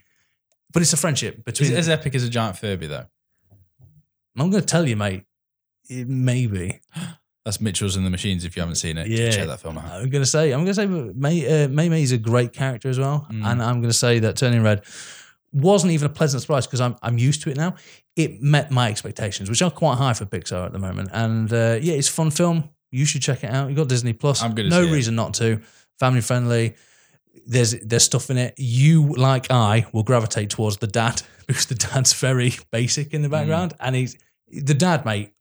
But it's a friendship Is between. it as epic as a giant Furby though? I'm going to tell you, mate. It may be. *gasps* That's Mitchell's and the Machines. If you haven't seen it, Yeah. check that film out. I'm going to say. I'm going to say. May uh, Mei Mei is a great character as well, Mm. and I'm going to say that Turning Red wasn't even a pleasant surprise because I'm I'm used to it now. It met my expectations, which are quite high for Pixar at the moment. And uh, yeah, it's a fun film. You should check it out. You got Disney Plus. I'm gonna No see it. reason not to. Family friendly. There's there's stuff in it. You like I will gravitate towards the dad because the dad's very basic in the mm. background, and he's the dad, mate.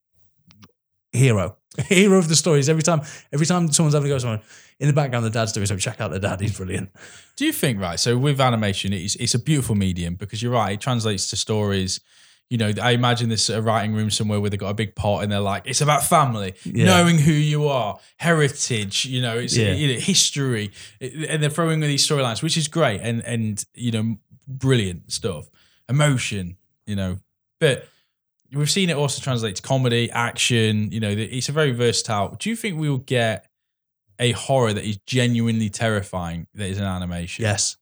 Hero, *laughs* hero of the stories. Every time, every time someone's having to go somewhere in the background, the dad's doing something. Check out the dad. He's brilliant. Do you think right? So with animation, it's it's a beautiful medium because you're right. It translates to stories. You know, I imagine this a writing room somewhere where they've got a big pot and they're like, it's about family, Yeah. knowing who you are, heritage. You know, it's Yeah. you know, history, and they're throwing in these storylines, which is great and and you know, brilliant stuff, emotion. You know, but we've seen it also translate to comedy, action. You know, it's a very versatile. Do you think we will get a horror that is genuinely terrifying that is an animation? Yes.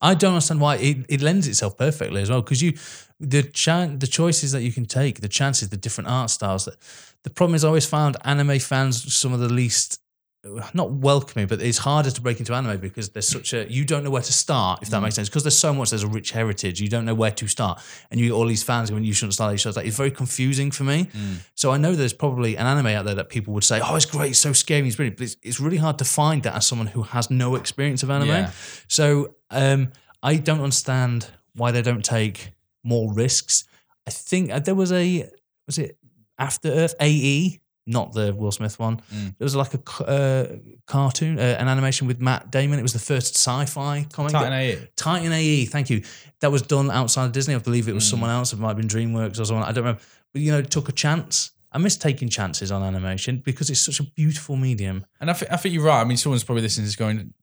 I don't understand why it, it lends itself perfectly as well because you the chan the choices that you can take, the chances, the different art styles. That the problem is I always found anime fans some of the least not welcoming, but it's harder to break into anime because there's such a you don't know where to start if that makes sense because there's so much there's a rich heritage you don't know where to start. And you get all these fans going you shouldn't start these shows like it's very confusing for me. So I know there's probably an anime out there that people would say oh it's great it's so scary it's brilliant but it's, it's really hard to find that as someone who has no experience of anime. Yeah. so um, I don't understand why they don't take more risks. I think uh, there was a was it After Earth AE, not the Will Smith one. Mm. There was like a uh, cartoon, uh, an animation with Matt Damon. It was the first sci-fi comic. Titan AE. Titan AE, thank you. That was done outside of Disney. I believe it was Mm. someone else. It might have been DreamWorks or someone. I don't remember. But you know, took a chance. I miss taking chances on animation because it's such a beautiful medium. And I, think I think you're right. I mean, someone's probably listening is going,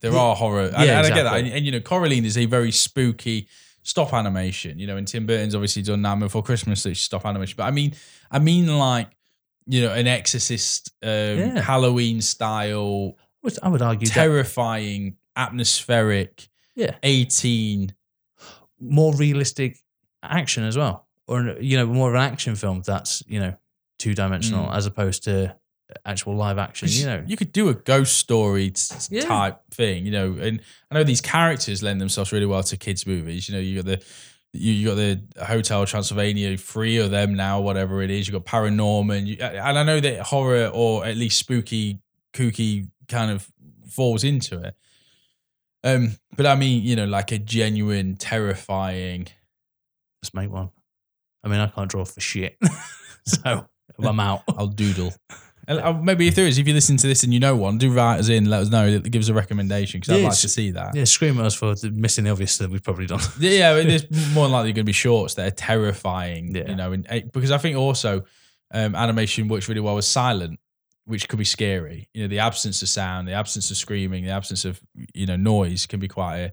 there are horror. And, Yeah, and I get that. exactly. And, and, you know, Coraline is a very spooky stop animation. You know, and Tim Burton's obviously done Nightmare Before Christmas, which stop animation. But I mean, I mean, like, you know, an Exorcist, um, Yeah. Halloween style, I would- I would argue that terrifying, atmospheric, Yeah. 18. more realistic action as well, or you know, more of an action film that's you know two dimensional Mm. as opposed to actual live action. You know, you could do a ghost story t- Yeah. type thing, you know. And I know these characters lend themselves really well to kids' movies. You know, you got the you, you got the Hotel Transylvania, three of them now, whatever it is. You got Paranorman, you, and I know that horror or at least spooky, kooky kind of falls into it. Um, but I mean, you know, like a genuine, terrifying. Let's make one. I mean, I can't draw for shit, *laughs* so I'm out. I'll doodle. *laughs* And uh, maybe if there is, if you listen to this and you know one, do write us in, let us know, give us a recommendation because I'd like to see that. Yeah, scream at us for missing the obvious that we've probably done. *laughs* Yeah, yeah, there's *laughs* more than likely going to be shorts that are terrifying, Yeah. you know, and eh, because I think also um, animation works really well with silent, which could be scary. You know, the absence of sound, the absence of screaming, the absence of you know noise can be quite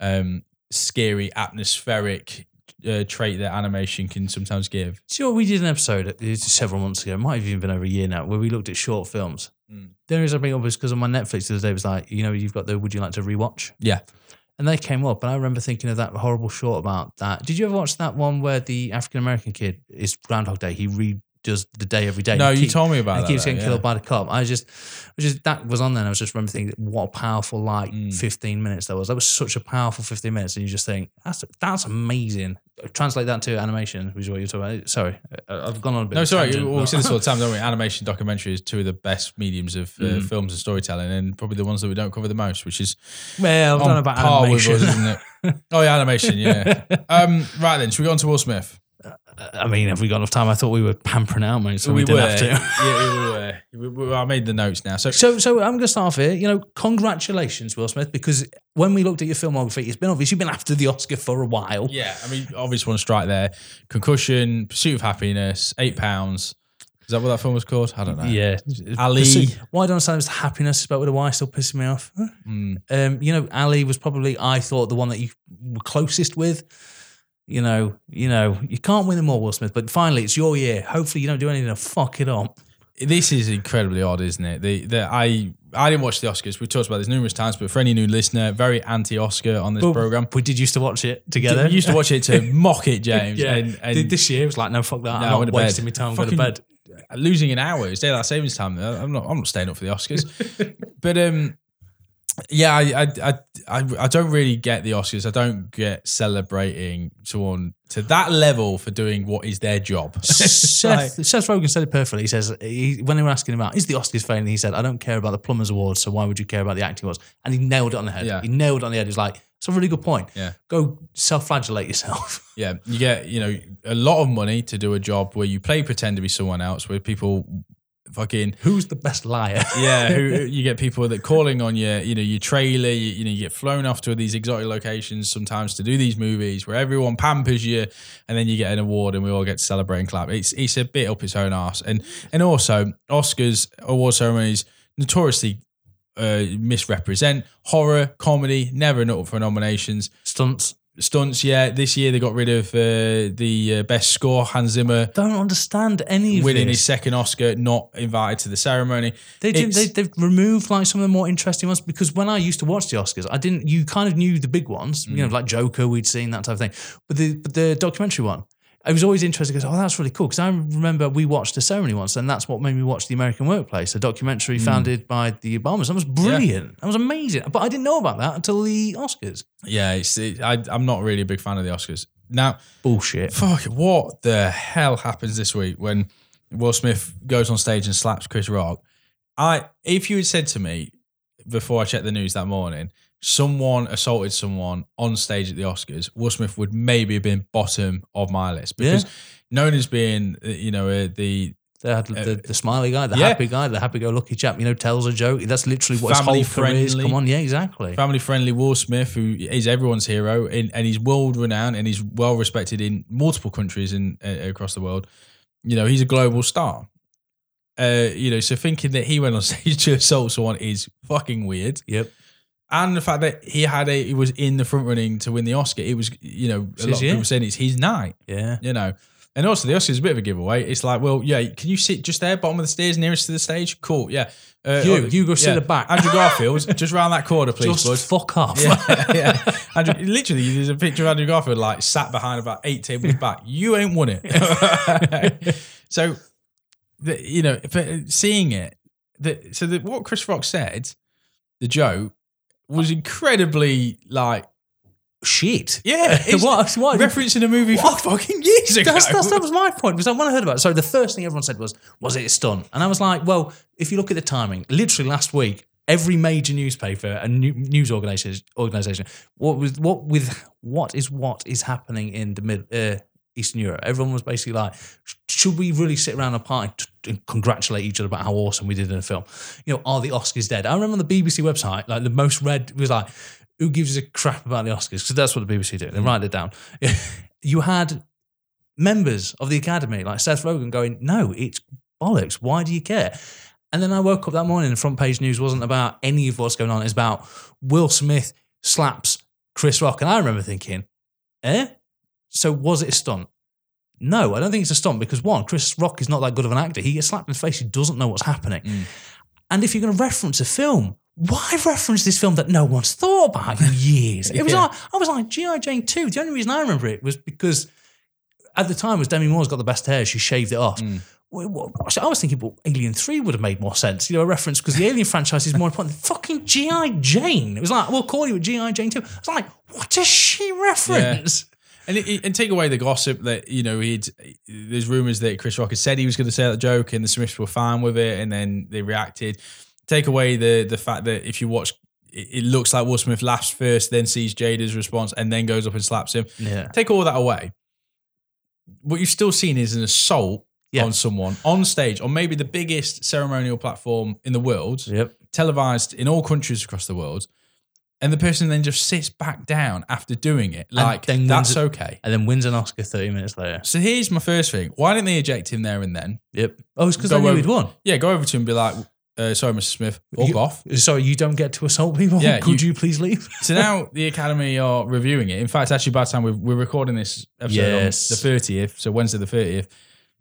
a um, scary, atmospheric uh, trait that animation can sometimes give. Sure, we did an episode uh, several months ago, it might have even been over a year now, where we looked at short films. Mm. The only reason I bring it up is because on my Netflix the other day was like, you know, you've got the Would You Like to Rewatch? Yeah, And they came up, and I remember thinking of that horrible short about that. Did you ever watch that one where the African American kid is Groundhog Day? He re does the day every day. No, you keep- told me about and that. he keeps though, getting yeah. killed by the cop. I just, I just that was on there. and I was just remembering thinking, what a powerful like Mm. fifteen minutes that was. That was such a powerful fifteen minutes, and you just think that's that's amazing. Translate that to animation, which is what you're talking about. Sorry, I've gone on a bit. No, sorry. tangent, well, we say this all the *laughs* time, don't we? Animation documentary is two of the best mediums of uh, Mm. films and storytelling, and probably the ones that we don't cover the most, which is well, I've done about animation. us? Oh yeah, animation. Yeah. *laughs* um, right then, should we go on to Will Smith? I mean, have we got enough time? I thought we were pampering out, mate, so we, we didn't were. have to. yeah, we were. We- I made the notes now. So So, so I'm going to start off here. You know, congratulations, Will Smith, because when we looked at your filmography, it's been obvious you've been after the Oscar for a while. yeah, I mean, obvious one strike there. Concussion, Pursuit of Happiness, Eight Pounds. Is that what that film was called? I don't know. Yeah. Ali. Pursuit- Why don't I understand it's the happiness spelled with a Y still pissing me off. Mm. Um, you know, Ali was probably I thought the one that you were closest with. You know, you know, you can't win them all, Will Smith. But finally, it's your year. Hopefully, you don't do anything to fuck it up. This is incredibly odd, isn't it? The, the I I didn't watch the Oscars. We've talked about this numerous times, but for any new listener, very anti-Oscar on this But program. We did used to watch it together. We used to watch it to *laughs* mock it, James. yeah. and, and Did this year it was like, no, fuck that. No, I'm not wasting my time. Go to bed. losing an hour is daylight savings time. I'm not. I'm not staying up for the Oscars. *laughs* but um, yeah, I, I I I don't really get the Oscars. I don't get celebrating someone to that level for doing what is their job. *laughs* Seth, Seth Rogen said it perfectly. He says he, when they were asking him about is the Oscars failing, he said, "I don't care about the Plumbers Awards, so why would you care about the acting awards?" And he nailed it on the head. Yeah. He nailed it on the head. He's like, "It's a really good point. Yeah. Go self-flagellate yourself." *laughs* yeah, you get you know a lot of money to do a job where you play pretend to be someone else, where people fucking Who's the best liar? *laughs* yeah, who, you get people that calling on your, you know, your trailer. You, you know, you get flown off to these exotic locations sometimes to do these movies where everyone pampers you, and then you get an award, and we all get to celebrate and clap. It's it's a bit up its own arse, and and also Oscars award ceremonies notoriously uh, misrepresent horror comedy, never up for nominations. Stunts. Stunts, yeah. This year they got rid of uh, the uh, best score, Hans Zimmer. Don't understand any of Winning his second Oscar, not invited to the ceremony. They did, they, they've removed like some of the more interesting ones because when I used to watch the Oscars, I didn't. You kind of knew the big ones, you know, Mm. like Joker, we'd seen that type of thing. But the but the documentary one, I was always interested because oh, that's really cool. Because I remember we watched the ceremony once, and that's what made me watch the American Workplace, a documentary Mm. founded by the Obamas. That was brilliant. That was amazing. But I didn't know about that until the Oscars. Yeah, it's, it, I, I'm not really a big fan of the Oscars. Now, Bullshit. fuck, what the hell happens this week when Will Smith goes on stage and slaps Chris Rock? I, if you had said to me before I checked the news that morning, someone assaulted someone on stage at the Oscars, Will Smith would maybe have been bottom of my list because known as being, uh, you know, uh, the They had the, the smiley guy, the Uh, yeah. happy guy, the happy-go-lucky chap. You know, tells a joke. That's literally what Family his whole career is. Come on, yeah, exactly. family friendly Will Smith, who is everyone's hero, and, and he's world renowned and he's well respected in multiple countries in uh, across the world. You know, he's a global star. Uh, you know, so thinking that he went on *laughs* stage to assault someone is fucking weird. Yep. And the fact that he had a he was in the front running to win the Oscar, it was you know a lot of people saying it's his night. Yeah. You know, and also the Oscars is a bit of a giveaway. It's like, well, yeah, can you sit just there, bottom of the stairs, nearest to the stage? Cool, yeah. Uh, You- you go sit yeah. the back. Andrew *laughs* Garfield, just round that corner, please, Just bud. fuck off. Yeah, *laughs* yeah. Andrew, literally, there's a picture of Andrew Garfield like sat behind about eight tables *laughs* back. You ain't won it. so, the, you know, seeing it, the, so the, what Chris Rock said, the joke was incredibly like, Shit. yeah, *laughs* it's what? What? referencing a movie What? from *laughs* fucking years ago. That's, that's, that was my point. Because when I heard about it, so the first thing everyone said was, was it a stunt? And I was like, well, if you look at the timing, literally last week, every major newspaper and news organization, organization, what was what with what is what is happening in the mid uh, Eastern Europe? Everyone was basically like, should we really sit around a party and congratulate each other about how awesome we did in a film? You know, are the Oscars dead? I remember on the BBC website, like the most read was like, who gives a crap about the Oscars? Because that's what the BBC do. They write it down. *laughs* you had members of the academy like Seth Rogen going, "No, it's bollocks. Why do you care?" And then I woke up that morning and front page news wasn't about any of what's going on. It's about Will Smith slaps Chris Rock, and I remember thinking, "Eh? So was it a stunt?" No, I don't think it's a stunt because one, Chris Rock is not that good of an actor. He gets slapped in the face. He doesn't know what's happening. Mm. And if you're going to reference a film, why reference this film that no one's thought about in years? *laughs* It was Yeah. like I was like GI Jane two. The only reason I remember it was because at the time was Demi Moore's got the best hair. She shaved it off. Mm. I was thinking, well, Alien 3 would have made more sense. You know, a reference because the Alien franchise is more important than fucking G.I. Jane. It was like, we'll call you a G.I. Jane too. I was like, what does she reference? And, it, and take away the gossip that you know he'd. There's rumors that Chris Rock had said he was going to say that joke, and the Smiths were fine with it, and then they reacted. Take away the the fact that if you watch, it, it looks like Will Smith laughs first, then sees Jada's response, and then goes up and slaps him. Yeah. Take all that away. What you've still seen is an assault Yeah. on someone on stage on maybe the biggest ceremonial platform in the world, Yep. televised in all countries across the world. And the person then just sits back down after doing it. Like, then that's wins- okay. And then wins an Oscar 30 minutes later. So here's my first thing. Why didn't they eject him there and then? Yep. Oh, it's because they knew over- he'd won. Yeah, go over to him and be like, uh, sorry, Mr. Smith, walk You- off. Sorry, you don't get to assault people? Yeah, *laughs* Could you- you, please leave? *laughs* So now the Academy are reviewing it. In fact, actually, by the time we're, we're recording this episode Yes. on the 30th, so Wednesday the 30th,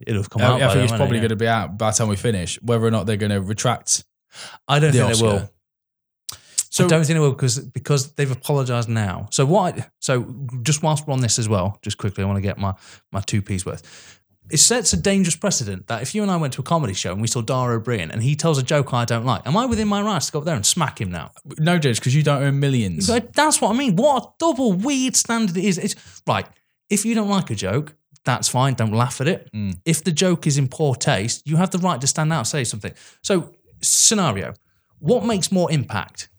It'll have come I, out. I by think then, it's probably it? going to be out by the time we finish, whether or not they're going to retract. I don't think they will. So I don't think they will because because they've apologised now. So what? I, so just whilst we're on this as well, just quickly, I want to get my my two p's worth. It sets a dangerous precedent that if you and I went to a comedy show and we saw Dara Ó Briain and he tells a joke I don't like, am I within my rights to go up there and smack him now? no judge, because you don't earn millions. So that's what I mean. What a double weird standard it is. It's right. If you don't like a joke, that's fine. Don't laugh at it. Mm. If the joke is in poor taste, you have the right to stand out and say something. So, scenario: What makes more impact?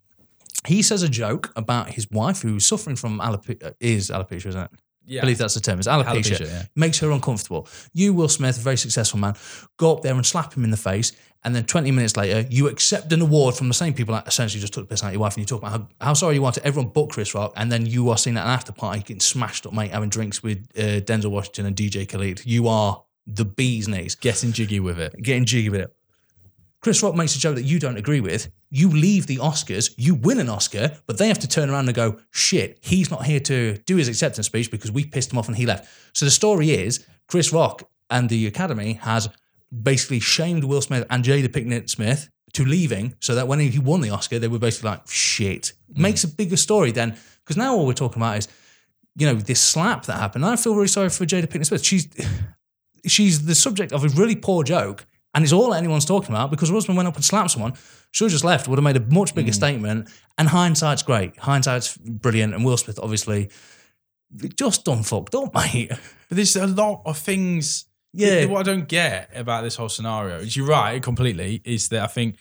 He says a joke about his wife who's suffering from alopecia. Is alopecia, isn't it? Yeah. I believe that's the term. It's alopecia. Alopecia, yeah. Makes her uncomfortable. You, Will Smith, a very successful man, go up there and slap him in the face. And then 20 minutes later, you accept an award from the same people that essentially just took the piss out of your wife. And you talk about how, how sorry you are to everyone but Chris Rock. And then you are seen at an after party getting smashed up, mate, having drinks with uh, Denzel Washington and DJ Khaled. You are the bee's knees Getting jiggy with it. getting jiggy with it. Chris Rock makes a joke that you don't agree with. You leave the Oscars, you win an Oscar, but they have to turn around and go, shit, he's not here to do his acceptance speech because we pissed him off and he left. So the story is Chris Rock and the Academy has basically shamed Will Smith and Jada Pinkett Smith to leaving so that when he won the Oscar, they were basically like, shit. Mm. Makes a bigger story then, because now all we're talking about is, you know, this slap that happened. I feel really sorry for Jada Pinkett Smith. She's *sighs* she's the subject of a really poor joke, and it's all anyone's talking about because husband went up and slapped someone. Should have just left, would have made a much bigger hmm. statement. And hindsight's great. Hindsight's brilliant. And Will Smith, obviously, just done fucked up, *laughs* mate. But there's a lot of things. Yeah. What I don't get about this whole scenario is you're right completely. Is that I think,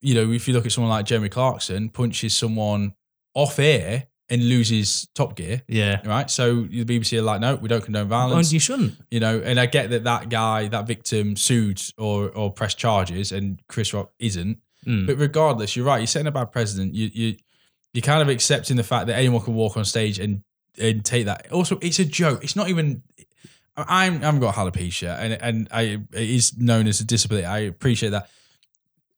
you know, if you look at someone like Jeremy Clarkson, punches someone off air and loses Top Gear, Yeah. right? So the BBC are like, no, we don't condone Well, violence. you shouldn't. you know, and I get that that guy, that victim, sued or or pressed charges, and Chris Rock isn't. Mm. But regardless, you're right. You're setting a bad precedent. You you you're kind of accepting the fact that anyone can walk on stage and and take that. Also, it's a joke. It's not even. I'm I haven't got alopecia, and and I it is known as a disability. I appreciate that.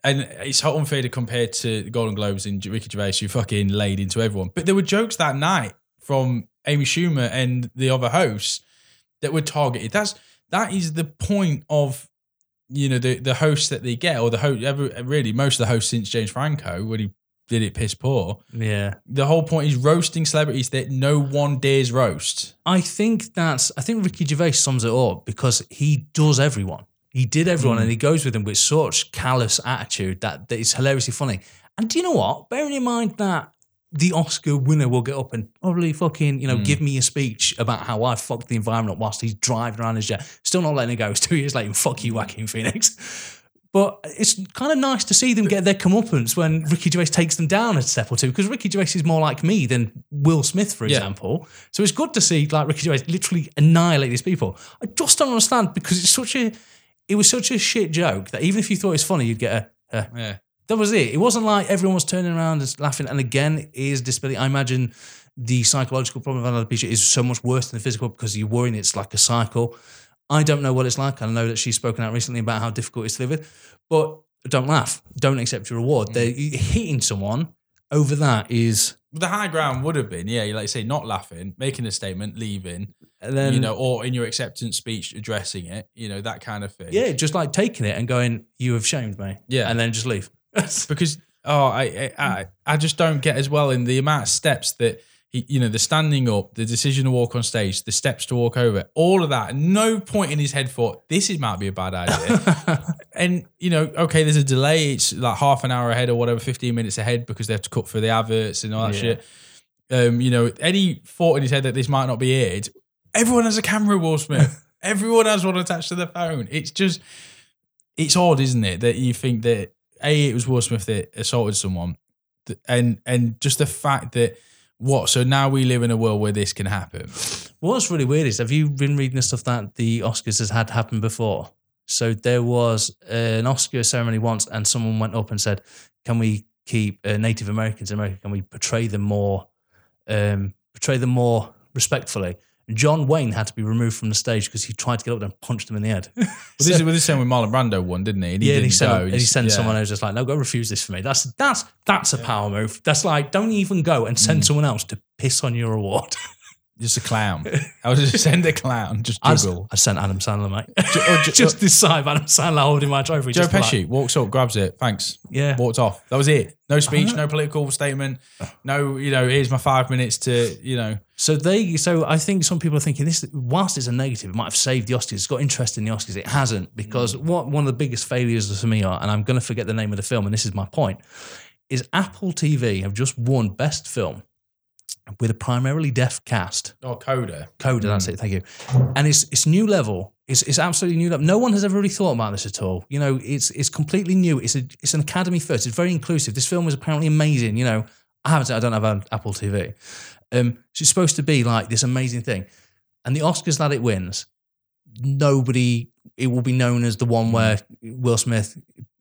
And it's so unfair to compare to the Golden Globes and Ricky Gervais, who fucking laid into everyone. But there were jokes that night from Amy Schumer and the other hosts that were targeted. That's that is the point of you know the the hosts that they get, or the host. Ever, really, most of the hosts since James Franco when he did it piss poor. Yeah. The whole point is roasting celebrities that no one dares roast. I think that's. I think Ricky Gervais sums it up because he does everyone. He did everyone, hmm. and he goes with them with such callous attitude that, that it's hilariously funny. And do you know what? Bearing in mind that the Oscar winner will get up and probably fucking, you know, hmm. give me a speech about how I fucked the environment whilst he's driving around his jet. Still not letting it go. It's *laughs* two years later. Fuck you, hmm. Joaquin Phoenix. But it's kind of nice to see them get their comeuppance when Ricky Gervais takes them down a step or two because Ricky Gervais is more like me than Will Smith, for Yeah. example. So it's good to see like Ricky Gervais literally annihilate these people. I just don't understand because it's such a, it was such a shit joke that even if you thought it was funny, you'd get a, a Yeah. that was it. It wasn't like everyone was turning around and laughing. And again, it is disability. I imagine the psychological problem of alopecia is so much worse than the physical because you're worrying it's like a cycle. I don't know what it's like. I know that she's spoken out recently about how difficult it is to live with, but don't laugh. Don't accept your reward. Mm. They're hitting someone over that is, The high ground would have been, yeah, like you say, not laughing, making a statement, leaving, and then you know, or in your acceptance speech addressing it, you know, that kind of thing. yeah, just like taking it and going, "You have shamed me," Yeah. and then just leave. *laughs* because oh, I, I I just don't get as well in the amount of steps that he, you know, the standing up, the decision to walk on stage, the steps to walk over, all of that. No point in his head thought this is might be a bad idea. *laughs* and you know, okay, there's a delay. It's like half an hour ahead or whatever, fifteen minutes ahead because they have to cut for the adverts and all that Yeah. shit. Um, you know, any thought in his head that this might not be aired. Everyone has a camera, Will Smith. *laughs* Everyone has one attached to their phone. It's just, it's odd, isn't it, that you think that a it was Will Smith that assaulted someone, and and just the fact that what so now we live in a world where this can happen. What's really weird is have you been reading the stuff that the Oscars has had happen before? So there was an Oscar ceremony once, and someone went up and said, "Can we keep uh, Native Americans in America? Can we portray them more, um, portray them more respectfully?" John Wayne had to be removed from the stage because he tried to get up there and punched him in the head. *laughs* Well, this is well, this same with Marlon Brando one, didn't he? And he yeah, and he sent, go. and he just- sent yeah. someone who's just like, "No, go refuse this for me." That's that's that's a power move. That's like, don't even go and send mm. someone else to piss on your award. *laughs* just a clown. I was just send a clown, just I, juggle. I sent Adam Sandler, mate. or *laughs* ju- oh, just this side of Adam Sandler holding my trophy. Joe just like- Pesci walks up, grabs it, thanks, yeah. walked off. That was it. No speech, uh-huh. no political statement, no, you know, here's my five minutes to, you know, So they, so I think some people are thinking this. Whilst it's a negative, it might have saved the Oscars. It's got interest in the Oscars. It hasn't because mm. what one of the biggest failures for me are, and I'm going to forget the name of the film, and this is my point, is Apple TV have just won Best Film with a primarily deaf cast. oh, coda. Coda, that's mm. it. Thank you. And it's it's new level. It's it's absolutely new level. No one has ever really thought about this at all. You know, it's it's completely new. It's a it's an Academy first. It's very inclusive. This film was apparently amazing. You know, I haven't. I don't have an Apple TV. Um, so it's supposed to be like this amazing thing, and the Oscars that it wins, nobody. It will be known as the one where Will Smith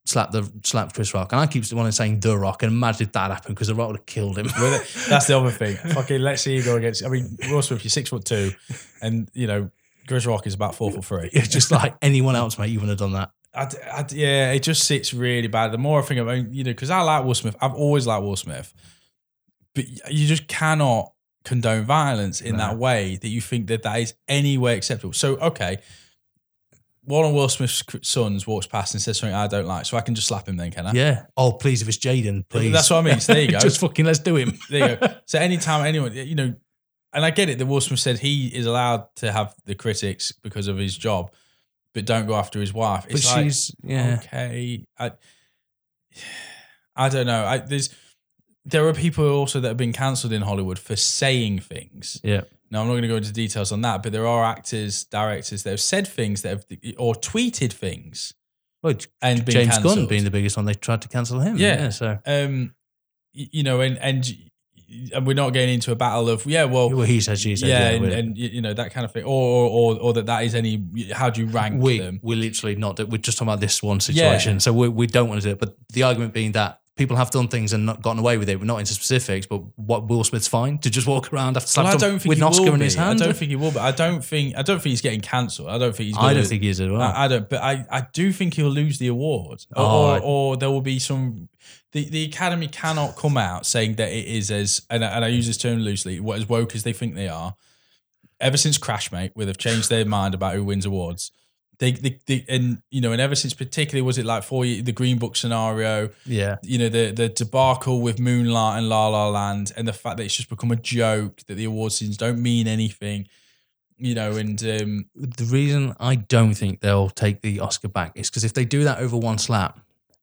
slapped the slapped Chris Rock, and I keep wanting saying the Rock, and imagine if that happened because the Rock would have killed him. *laughs* That's the other thing. Fucking, let's see you go against. I mean, Will Smith, you're six foot two, and you know, Chris Rock is about four foot three. It's just like anyone else, mate. You wouldn't have done that. I, I, yeah, it just sits really bad. The more I think about, you know, because I like Will Smith, I've always liked Will Smith, but you just cannot condone violence in that way that you think that that is any way acceptable. So, okay, one of Will Smith's sons walks past and says something I don't like, so I can just slap him then, can I? Yeah. Oh, please, if it's Jaden, please. That's what I mean. So there you *laughs* go. Just fucking let's do him. *laughs* There you go. So anytime anyone, you know, and I get it that Will Smith said he is allowed to have the critics because of his job, but don't go after his wife. But like, she's yeah. okay. I, *sighs* I don't know. I, there's there are people also that have been cancelled in Hollywood for saying things. Yeah. Now I'm not going to go into details on that, but there are actors, directors that have said things that have or tweeted things Well, and James cancelled. Gunn being the biggest one, they tried to cancel him. Yeah. so um, you know, and and and we're not getting into a battle of yeah, well, well, he said, she said, yeah, yeah. and, and you know that kind of thing, or or or that that is any. How do you rank we them? we're literally not. We're just talking about this one situation. So we we don't want to do it. But the argument being that people have done things and not gotten away with it. We're not into specifics, but what Will Smith's fine to just walk around after Well, I slapping don't think with an Oscar in his hand. I don't think he will, but I don't think I don't think he's getting cancelled. I don't think he's. I Gonna, don't think he is as well. I, I don't, but I, I do think he'll lose the award, or, Oh, or, or there will be some. The, the Academy cannot come out saying that it is as, and I, and I use this term loosely, what as woke as they think they are. Ever since Crashmate, where they've changed their mind about who wins awards, they, they, they and you know, and ever since particularly was it like for the Green Book scenario, yeah. you know the the debacle with Moonlight and La La Land, and the fact that it's just become a joke that the award seasons don't mean anything, you know, and um, The reason I don't think they'll take the Oscar back is because if they do that over one slap,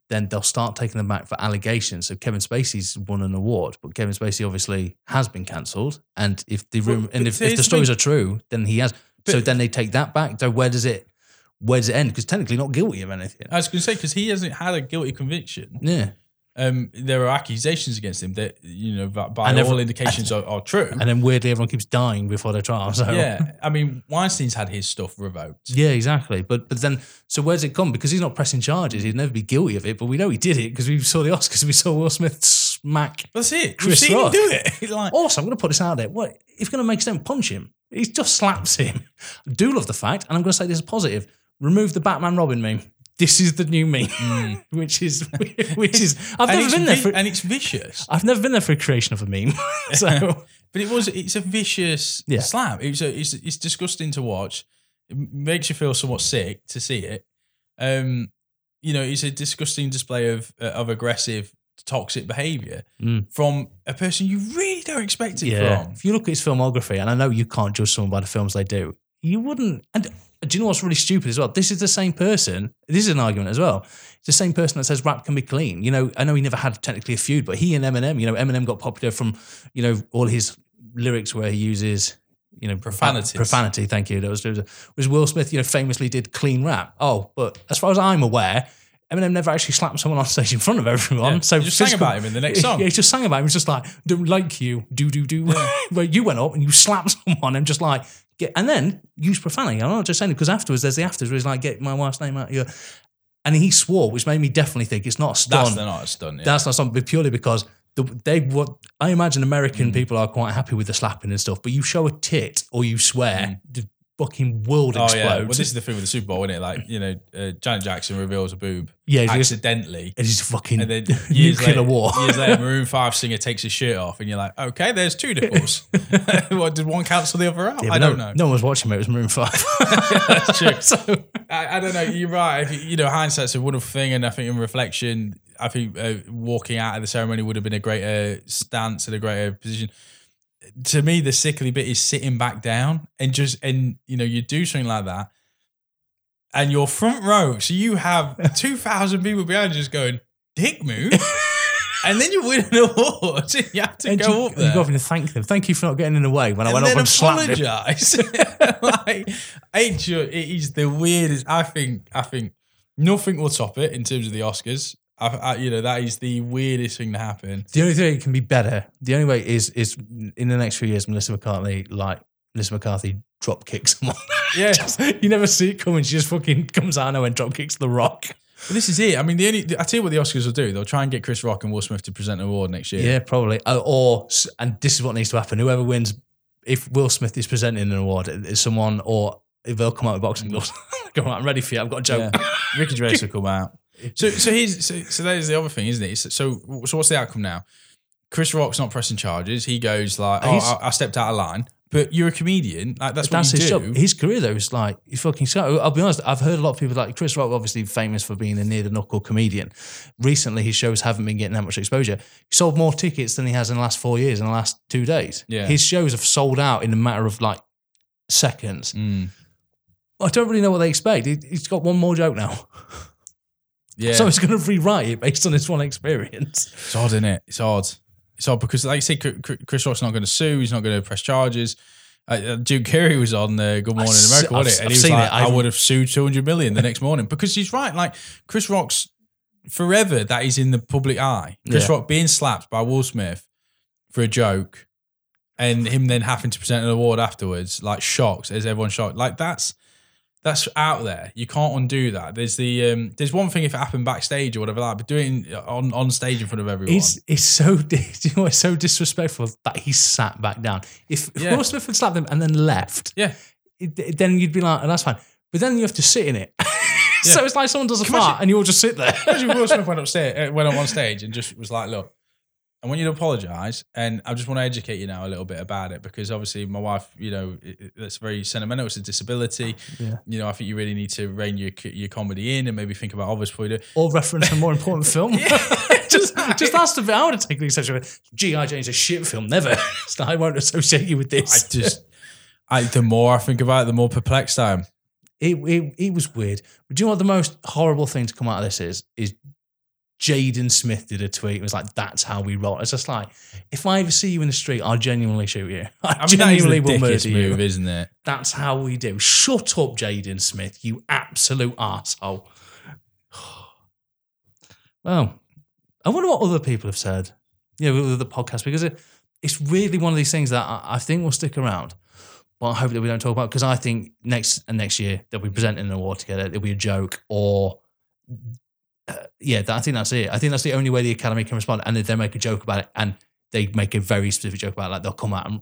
then they'll start taking them back for allegations. So Kevin Spacey's won an award, but Kevin Spacey obviously has been cancelled. And if the room Well, and if, if the stories thing- are true, then he has. so then they take that back. So where does it where does it end? Because technically not guilty of anything. I was going to say because he hasn't had a guilty conviction. Yeah. Um, there are accusations against him that you know by, by And all every- indications are, are true. And then weirdly everyone keeps dying before their trial. So yeah, I mean Weinstein's had his stuff revoked. Yeah, exactly. But but then, so where's it come? Because he's not pressing charges. He'd never be guilty of it. But we know he did it because we saw the Oscars. We saw Will Smith smack. That's it. Chris We've seen Rock. him do it. *laughs* like, Also, I'm going to put this out there. What if you're going to make sense? Punch him. He just slaps him. I *laughs* do love the fact, and I'm going to say this is positive. Remove the Batman Robin meme. This is the new meme, *laughs* which is *laughs* which is I've and, never been there for. and it's vicious. I've never been there for a creation of a meme. *laughs* so But it was it's a vicious Yeah. slap. It's a, it's it's disgusting to watch. It makes you feel somewhat sick to see it. Um, you know, it's a disgusting display of uh, of aggressive toxic behavior Mm. from a person you really don't expect it Yeah. from. If you look at his filmography, and I know you can't judge someone by the films they do, you wouldn't. And do you know what's really stupid as well? This is the same person. This is an argument as well. It's the same person that says rap can be clean. You know, I know he never had technically a feud, but he and Eminem, you know, Eminem got popular from, you know, all his lyrics where he uses, you know, profanity. Profanity. Thank you. That was, was Will Smith. You know, famously did clean rap. Oh, but as far as I'm aware. Eminem never actually slapped someone on stage in front of everyone. Yeah. So He just sang about him in the next song. Yeah, he just sang about him. He's just like, don't like you, do, do, do. *laughs* Where you went up and you slapped *laughs* someone and just like, get, and then use profanity. I'm not just saying it because afterwards, there's the afters where he's like, get my wife's name out of your. And he swore, which made me definitely think it's not a stun. That's not a stun. Yeah. That's not something, purely because the, they what I imagine American Mm. people are quite happy with the slapping and stuff. But you show a tit or you swear, the fucking world oh explodes. yeah. Well, this is the thing with the Super Bowl, isn't it? Like you know, uh, Janet Jackson reveals a boob yeah, accidentally. it's just fucking And then *laughs* years nuclear later, war. years later, *laughs* Maroon Five singer takes his shirt off, and you're like, okay, there's two nipples. *laughs* what did one cancel the other out? Yeah, I don't no, know. No one was watching me. It was Maroon Five. That's true. so, I, I don't know. You're right. You know, hindsight's a wonderful thing, and I think in reflection, I think uh, walking out of the ceremony would have been a greater stance and a greater position. To me, the sickly bit is sitting back down and just and you know you do something like that, and you're front row, so you have *laughs* two thousand people behind you just going dick move, *laughs* and then you win an award. *laughs* You have to and go you, up you there. go up and thank them. Thank you for not getting in the way when I went and up and apologize. like? It is the weirdest. I think. I think nothing will top it in terms of the Oscars. I, I, you know, that is the weirdest thing to happen. The only thing it can be better, the only way is is in the next few years, Melissa McCarthy, like Melissa McCarthy, drop kicks someone. *laughs* Yeah, you never see it coming. She just fucking comes out and drop kicks the rock. but this is it. I mean, the only I tell you what the Oscars will do. They'll try and get Chris Rock and Will Smith to present an award next year. Yeah, probably. Uh, or and this is what needs to happen. Whoever wins, if Will Smith is presenting an award, is someone or if they'll come out with boxing gloves. *laughs* Go on, I'm ready for you. I've got a joke. Yeah. Ricky Gervais will *laughs* come out. So, so here's so, so that is the other thing, isn't it? So, so what's the outcome now? Chris Rock's not pressing charges. He goes like, "Oh, He's- I, I stepped out of line." But you're a comedian. Like that's, That's what his you do. job. His career though is like he's fucking so. I'll be honest. I've heard a lot of people like Chris Rock, obviously famous for being a near the knuckle comedian. Recently, his shows haven't been getting that much exposure. He sold more tickets than he has in the last four years in the last two days. Yeah. his shows have sold out in a matter of like seconds. Mm. I don't really know what they expect. He, he's got one more joke now, *laughs* Yeah. so he's going to rewrite it based on this one experience. It's odd, isn't it? It's odd. It's odd because, like I say, Chris Rock's not going to sue. He's not going to press charges. Uh, uh, Jim Carrey was on uh, Good Morning America, wasn't I've- it? And I've he was like, it. "I would have sued two hundred million the next morning because he's right. Like Chris Rock's forever that is in the public eye. Chris Yeah. Rock being slapped by Will Smith for a joke, and him then having to present an award afterwards, like shocked as everyone shocked. Like that's that's out there. You can't undo that. There's the um, there's one thing if it happened backstage or whatever, like, but doing on on stage in front of everyone. It's it's so *laughs* you know, it's so disrespectful that he sat back down. If Yeah. Will Smith had slapped him and then left, yeah. it, then you'd be like, oh, that's fine. But then you have to sit in it. *laughs* so it's like someone does a Can fart imagine- and you all just sit there. Imagine Will Smith went upstairs, uh, went up on stage, and just was like, "Look, I want you to apologise, and I just want to educate you now a little bit about it because obviously my wife, you know, that's very sentimental. It's a disability. Yeah. You know, I think you really need to rein your your comedy in and maybe think about others before you do. *laughs* or reference a more important *laughs* film. *laughs* just just ask the I would take taken exception. G.I. Jane's a shit film. Never. So I won't associate you with this. I just, I the more I think about it, the more perplexed I am. it, it, it was weird. But do you know what the most horrible thing to come out of this is? Is Jaden Smith did a tweet. It was like, "That's how we roll." It's just like, if I ever see you in the street, I'll genuinely shoot you. *laughs* I, I mean, genuinely will murder you. move, isn't it? That's how we do. Shut up, Jaden Smith. You absolute asshole. *sighs* Well, I wonder what other people have said. Yeah, with the podcast because it, it's really one of these things that I, I think will stick around. But I hope that we don't talk about because I think next and next year they'll be presenting an award together. It'll be a joke or. Uh, yeah, I think that's it. I think that's the only way the Academy can respond. And they make a joke about it and they make a very specific joke about it, like they'll come out and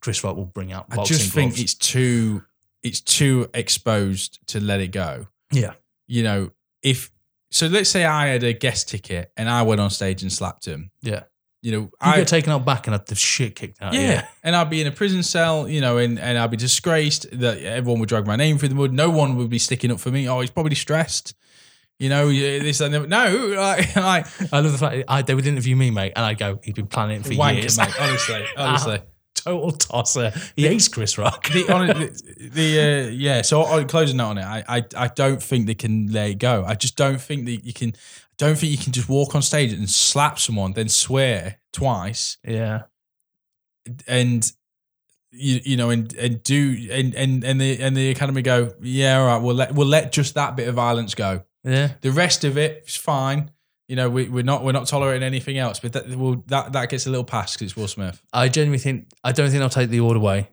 Chris Rock will bring out I just think gloves. it's too, it's too exposed to let it go. yeah. You know, if so, let's say I had a guest ticket and I went on stage and slapped him. Yeah. You know, You I get taken out back and have the shit kicked out. yeah. of you. and I'd be in a prison cell, you know, and, and I'd be disgraced that everyone would drag my name through the mud. No one would be sticking up for me. Oh, he's probably stressed. You know, this and that. no, like, *laughs* like I love the fact that I, they would interview me, mate, and I go, he's been planning it for wanker, years. mate. Honestly, *laughs* honestly. Total tosser. He hates Chris Rock. the, on, *laughs* the, the uh, yeah. So on closing note on it, I, I I don't think they can let it go. I just don't think that you can. I don't think you can just walk on stage and slap someone, then swear twice, yeah. and you you know, and and do and and and the and the academy go, yeah, all right, we'll let we'll let just that bit of violence go. Yeah. The rest of it is fine. You know, we, we're not we're not tolerating anything else, but that will that that gets a little pass because it's Will Smith. I genuinely think, I don't think they'll take the award away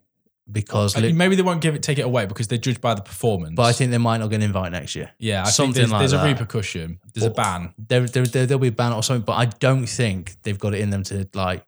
because, li- Maybe they won't give it take it away because they're judged by the performance. but I think they might not get an invite next year. yeah, I something think there's, like there's a repercussion. There's a ban. There, there, there, there'll be a ban or something, but I don't think they've got it in them to like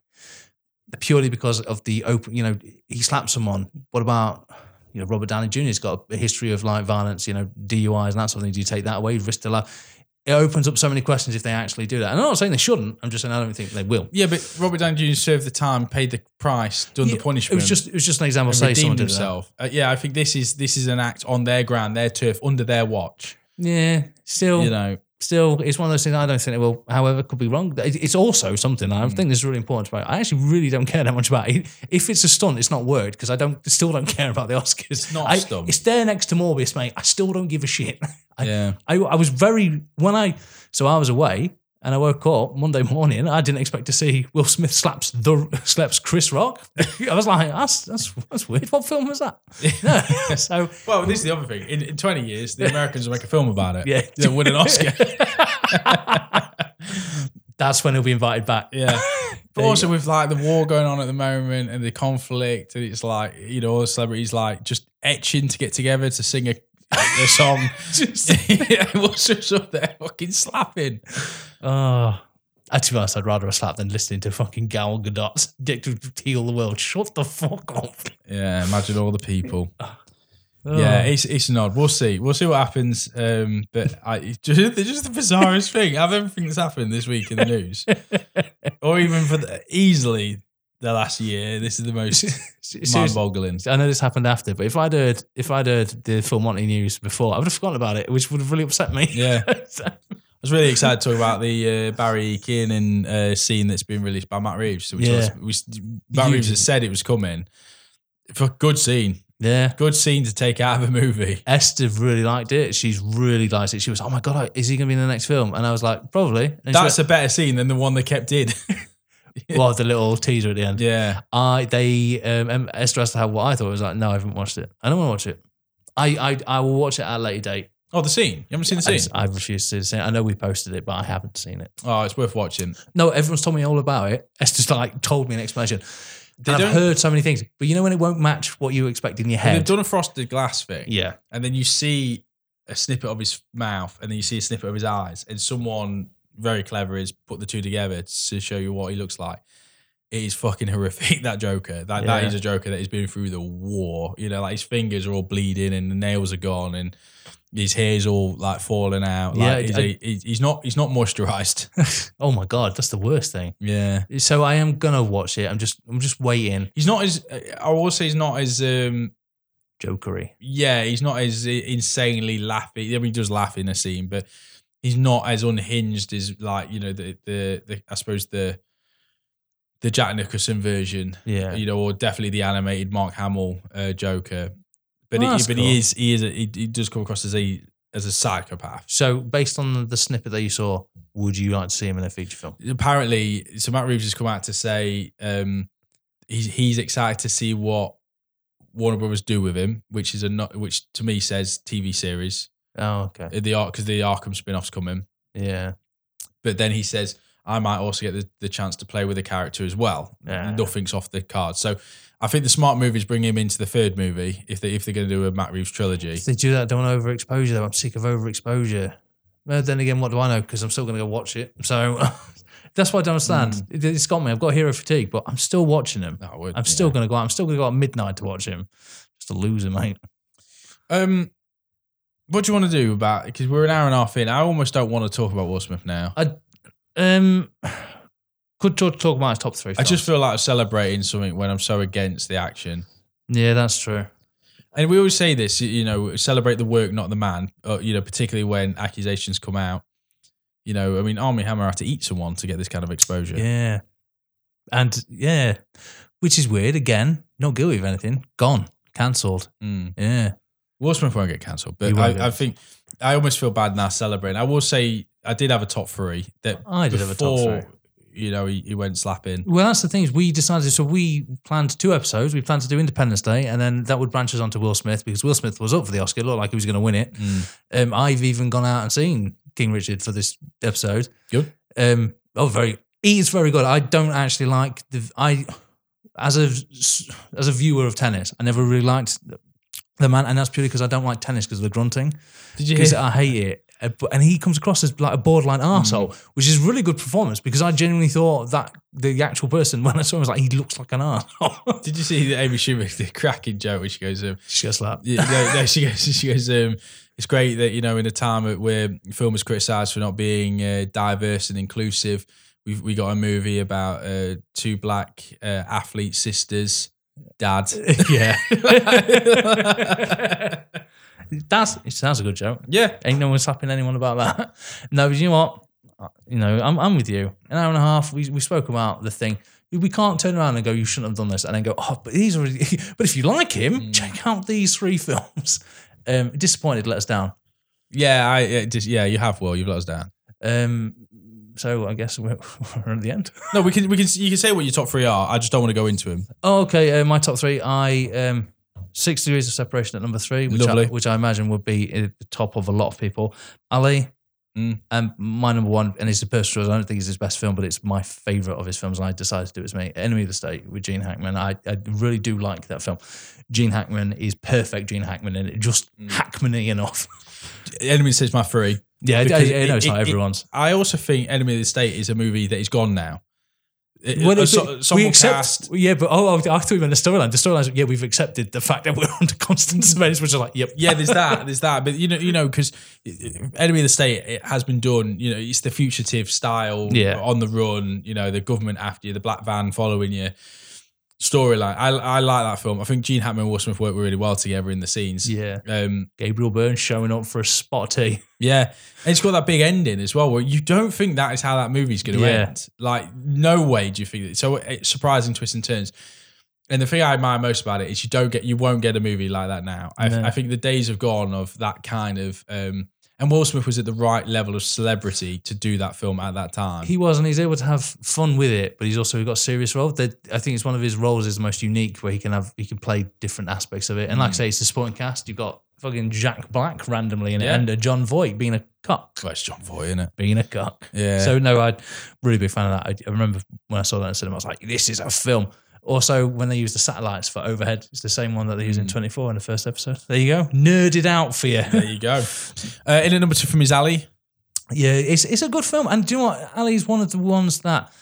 purely because of the open. You know, he slapped someone. What about you know Robert Downey Jr.'s got a history of like violence. You know, DUIs and that sort of thing. Do you take that away? Risk to life. It opens up so many questions if they actually do that. And I'm not saying they shouldn't. I'm just saying I don't think they will. Yeah, but Robert Downey Jr. served the time, paid the price, done Yeah, the punishment. It was just it was just an example. Say someone did himself. Uh, yeah, I think this is this is an act on their ground, their turf, under their watch. Yeah, still, You know, still, it's one of those things I don't think it will. However, could be wrong. It's also something I Hmm. think this is really important about. I actually really don't care that much about it. If it's a stunt, it's not worked because I don't still don't care about the Oscars. It's not a I, stunt. It's there next to Morbius, mate. I still don't give a shit. *laughs* I, yeah. I, I was very when I so I was away and I woke up Monday morning. I didn't expect to see Will Smith slaps the slaps Chris Rock. *laughs* I was like, that's that's that's weird. What film was that? *laughs* No. so Well, this is the other thing. In, in 20 years, the Americans will make a film about it. Yeah. They'll win an Oscar. *laughs* that's when he'll be invited back. yeah. But also with like the war going on at the moment and the conflict, and it's like, you know, all the celebrities like just etching to get together to sing a, a song. *laughs* *laughs* yeah, what's just up there fucking slapping? Oh. Uh, to be honest, I'd rather a slap than listening to fucking Gal Gadot's Dick to Heal the World. Shut the fuck up. Yeah, imagine all the people. Oh. *laughs* Yeah, it's it's an odd. We'll see. We'll see what happens. Um, but I it's just, just the bizarrest thing. Of everything that's happened this week in the news, or even for the, easily the last year, this is the most *laughs* mind-boggling. I know this happened after, but if I'd heard if I'd heard the Full Monty news before, I would have forgotten about it, which would have really upset me. Yeah, *laughs* So- I was really excited to talk about the uh, Barry Keoghan uh, scene that's been released by Matt Reeves. Which Yeah. was, we, Matt You- Reeves has said it was coming. For good scene, yeah. good scene to take out of a movie. Esther really liked it. She's really liked it. She was, oh my god, is he going to be in the next film? And I was like, probably. And That's went, a better scene than the one they kept in. *laughs* *laughs* well, the little teaser at the end. yeah, I they um, Esther asked how what I thought. I was like, no, I haven't watched it. I don't want to watch it. I, I I will watch it at a later date. Oh, the scene. You haven't seen the I, scene? I refuse to see it. I know we posted it, but I haven't seen it. Oh, it's worth watching. No, everyone's told me all about it. Esther's like told me an explanation. They And I've don't- heard so many things, but you know when it won't match what you expect in your Well, They've head. done a frosted glass thing, yeah, and then you see a snippet of his mouth, and then you see a snippet of his eyes, and someone very clever has put the two together to show you what he looks like. It is fucking *laughs* horrific. That Joker, that that Yeah. is a Joker that has been through the war. You know, like his fingers are all bleeding, and the nails are gone, and his hair's all like falling out. Yeah, Like, he's, I- he's not he's not moisturized. *laughs* Oh my god, that's the worst thing. yeah, So I am gonna watch it. I'm just I'm just waiting. he's not as I will say he's not as um Jokery. yeah, he's not as insanely laughing. I mean, he does laugh in a scene, but he's not as unhinged as like you know the the, the I suppose the the Jack Nicholson version, Yeah. you know, or definitely the animated Mark Hamill uh, Joker. But Oh, he, but cool. he is he is a, he, he does come across as a as a psychopath. So based on the snippet that you saw, would you like to see him in a feature film? Apparently, so Matt Reeves has come out to say um, he's he's excited to see what Warner Brothers do with him, which is a not which to me says TV series. Oh, okay. The Ark because the Arkham spin-off's coming. Yeah. But then he says, I might also get the, the chance to play with the character as well. Yeah. Nothing's off the cards. So I think the smart move is bring him into the third movie if they if they're going to do a Matt Reeves trilogy. If they do that, don't want overexposure though. I'm sick of overexposure. But then again, what do I know? Because I'm still going to go watch it. So *laughs* that's what I don't understand. It- It's got me. I've got hero fatigue, but I'm still watching him. Would, I'm still going to go out. I'm still going to go out at midnight to watch him. Just a loser, mate. Um, what do you want to do about? Because we're an hour and a half in. I almost don't want to talk about Will Smith now. Um, could talk, talk about his top three. I just feel like I'm celebrating something when I'm so against the action. yeah, that's true. And we always say this, you- you know, celebrate the work, not the man. Uh, you know, particularly when accusations come out. You know, I mean, Armie Hammer had to eat someone to get this kind of exposure. Yeah. And yeah, which is weird. Again, not guilty of anything. Gone. Cancelled. Mm. Yeah. Will Smith won't get cancelled, but I, I think I almost feel bad now celebrating. I will say I did have a top three that I did have a top before, three. You know, he, he went slapping. Well, that's the thing is we decided. So we planned two episodes. We planned to do Independence Day, and then that would branch us onto Will Smith because Will Smith was up for the Oscar. Looked like he was going to win it. Mm. Um, I've even gone out and seen King Richard for this episode. Good. Um, oh, very. He is very good. I don't actually like the. I as a as a viewer of tennis, I never really liked the man, and that's purely because I don't like tennis because of the grunting. Did you Because? I hate it. Uh, And he comes across as like a borderline arsehole, which is really good performance because I genuinely thought that the actual person, *laughs* when I saw him, was like, he looks like an arsehole. *laughs* Did you see the Amy Schumer the cracking joke where she goes, um, she got slapped. yeah, no, no, she goes, *laughs* she goes, um, it's great that you know in a time where film is criticised for not being uh, diverse and inclusive, we've we got a movie about uh, two black uh, athlete sisters, dad. *laughs* yeah. *laughs* That's it sounds a good joke. yeah, Ain't no one slapping anyone about that. *laughs* No, but you know what? Uh, You know, I'm, I'm with you. An hour and a half, we, we spoke about the thing. We can't turn around and go, you shouldn't have done this. And then go, oh, but he's already, but if you like him, check out these three films. Um, disappointed, let us down. yeah, I uh, just, yeah, you have. Will you've let us down. Um, so I guess we're, *laughs* we're at the end. No, we can we can you can say what your top three are. I just don't want to go into them. Oh, okay. Uh, my top three. I um, six degrees of separation at number three, which I, which I imagine would be at the top of a lot of people. Ali. Mm. And my number one, and it's a personal. I don't think it's his best film, but it's my favorite of his films. And I decided to do it as me. Enemy of the State with Gene Hackman. I, I really do like that film. Gene Hackman is perfect. Gene Hackman, and it just Mm. Hackman-y enough. Enemy of the says my three. Yeah, I, I, Because I know it- it's not it- it- everyone's. I also think Enemy of the State is a movie that is gone now. It- Well, uh, it- so- we accept, cast- yeah, but oh, oh, I thought you meant the storyline. The storyline, yeah, we've accepted the fact that we're *laughs* under constant surveillance, which is like, yep, yeah, there's that, *laughs* there's that, but you know, you know, because uh, Enemy of the State it has been done. You know, it's the fugitive style, Yeah. on the run. You know, the government after you, the black van following you. Storyline, I I like that film. I think Gene Hackman and Will Smith work really well together in the scenes. yeah. Um, Gabriel Byrne showing up for a spot of tea. *laughs* Yeah, and it's got that big ending as well, where you don't think that is how that movie's going to Yeah. end. Like, no way do you think that. So it's surprising twists and turns. And the thing I admire most about it is you don't get, you won't get a movie like that now. I, No. I think the days have gone of that kind of. Um, and Will Smith was at the right level of celebrity to do that film at that time. He was, and he's able to have fun with it, but he's also got a serious role. That I think it's one of his roles is the most unique, where he can have he can play different aspects of it. And like I say, it's a supporting cast. You've got fucking Jack Black randomly in it, Yeah. and uh, Jon Voight being a cock, well, it's Jon Voight, isn't it? being a cock. Yeah. So no, I'd really big fan of that. I, I remember when I saw that in cinema, I was like, "This is a film." Also, when they use the satellites for overhead, it's the same one that they use in 24 in the first episode. There you go, nerded out for you. there you go. *laughs* Uh, in at number two from his alley. Yeah, it's it's a good film, and do you know what? Ali's one of the ones that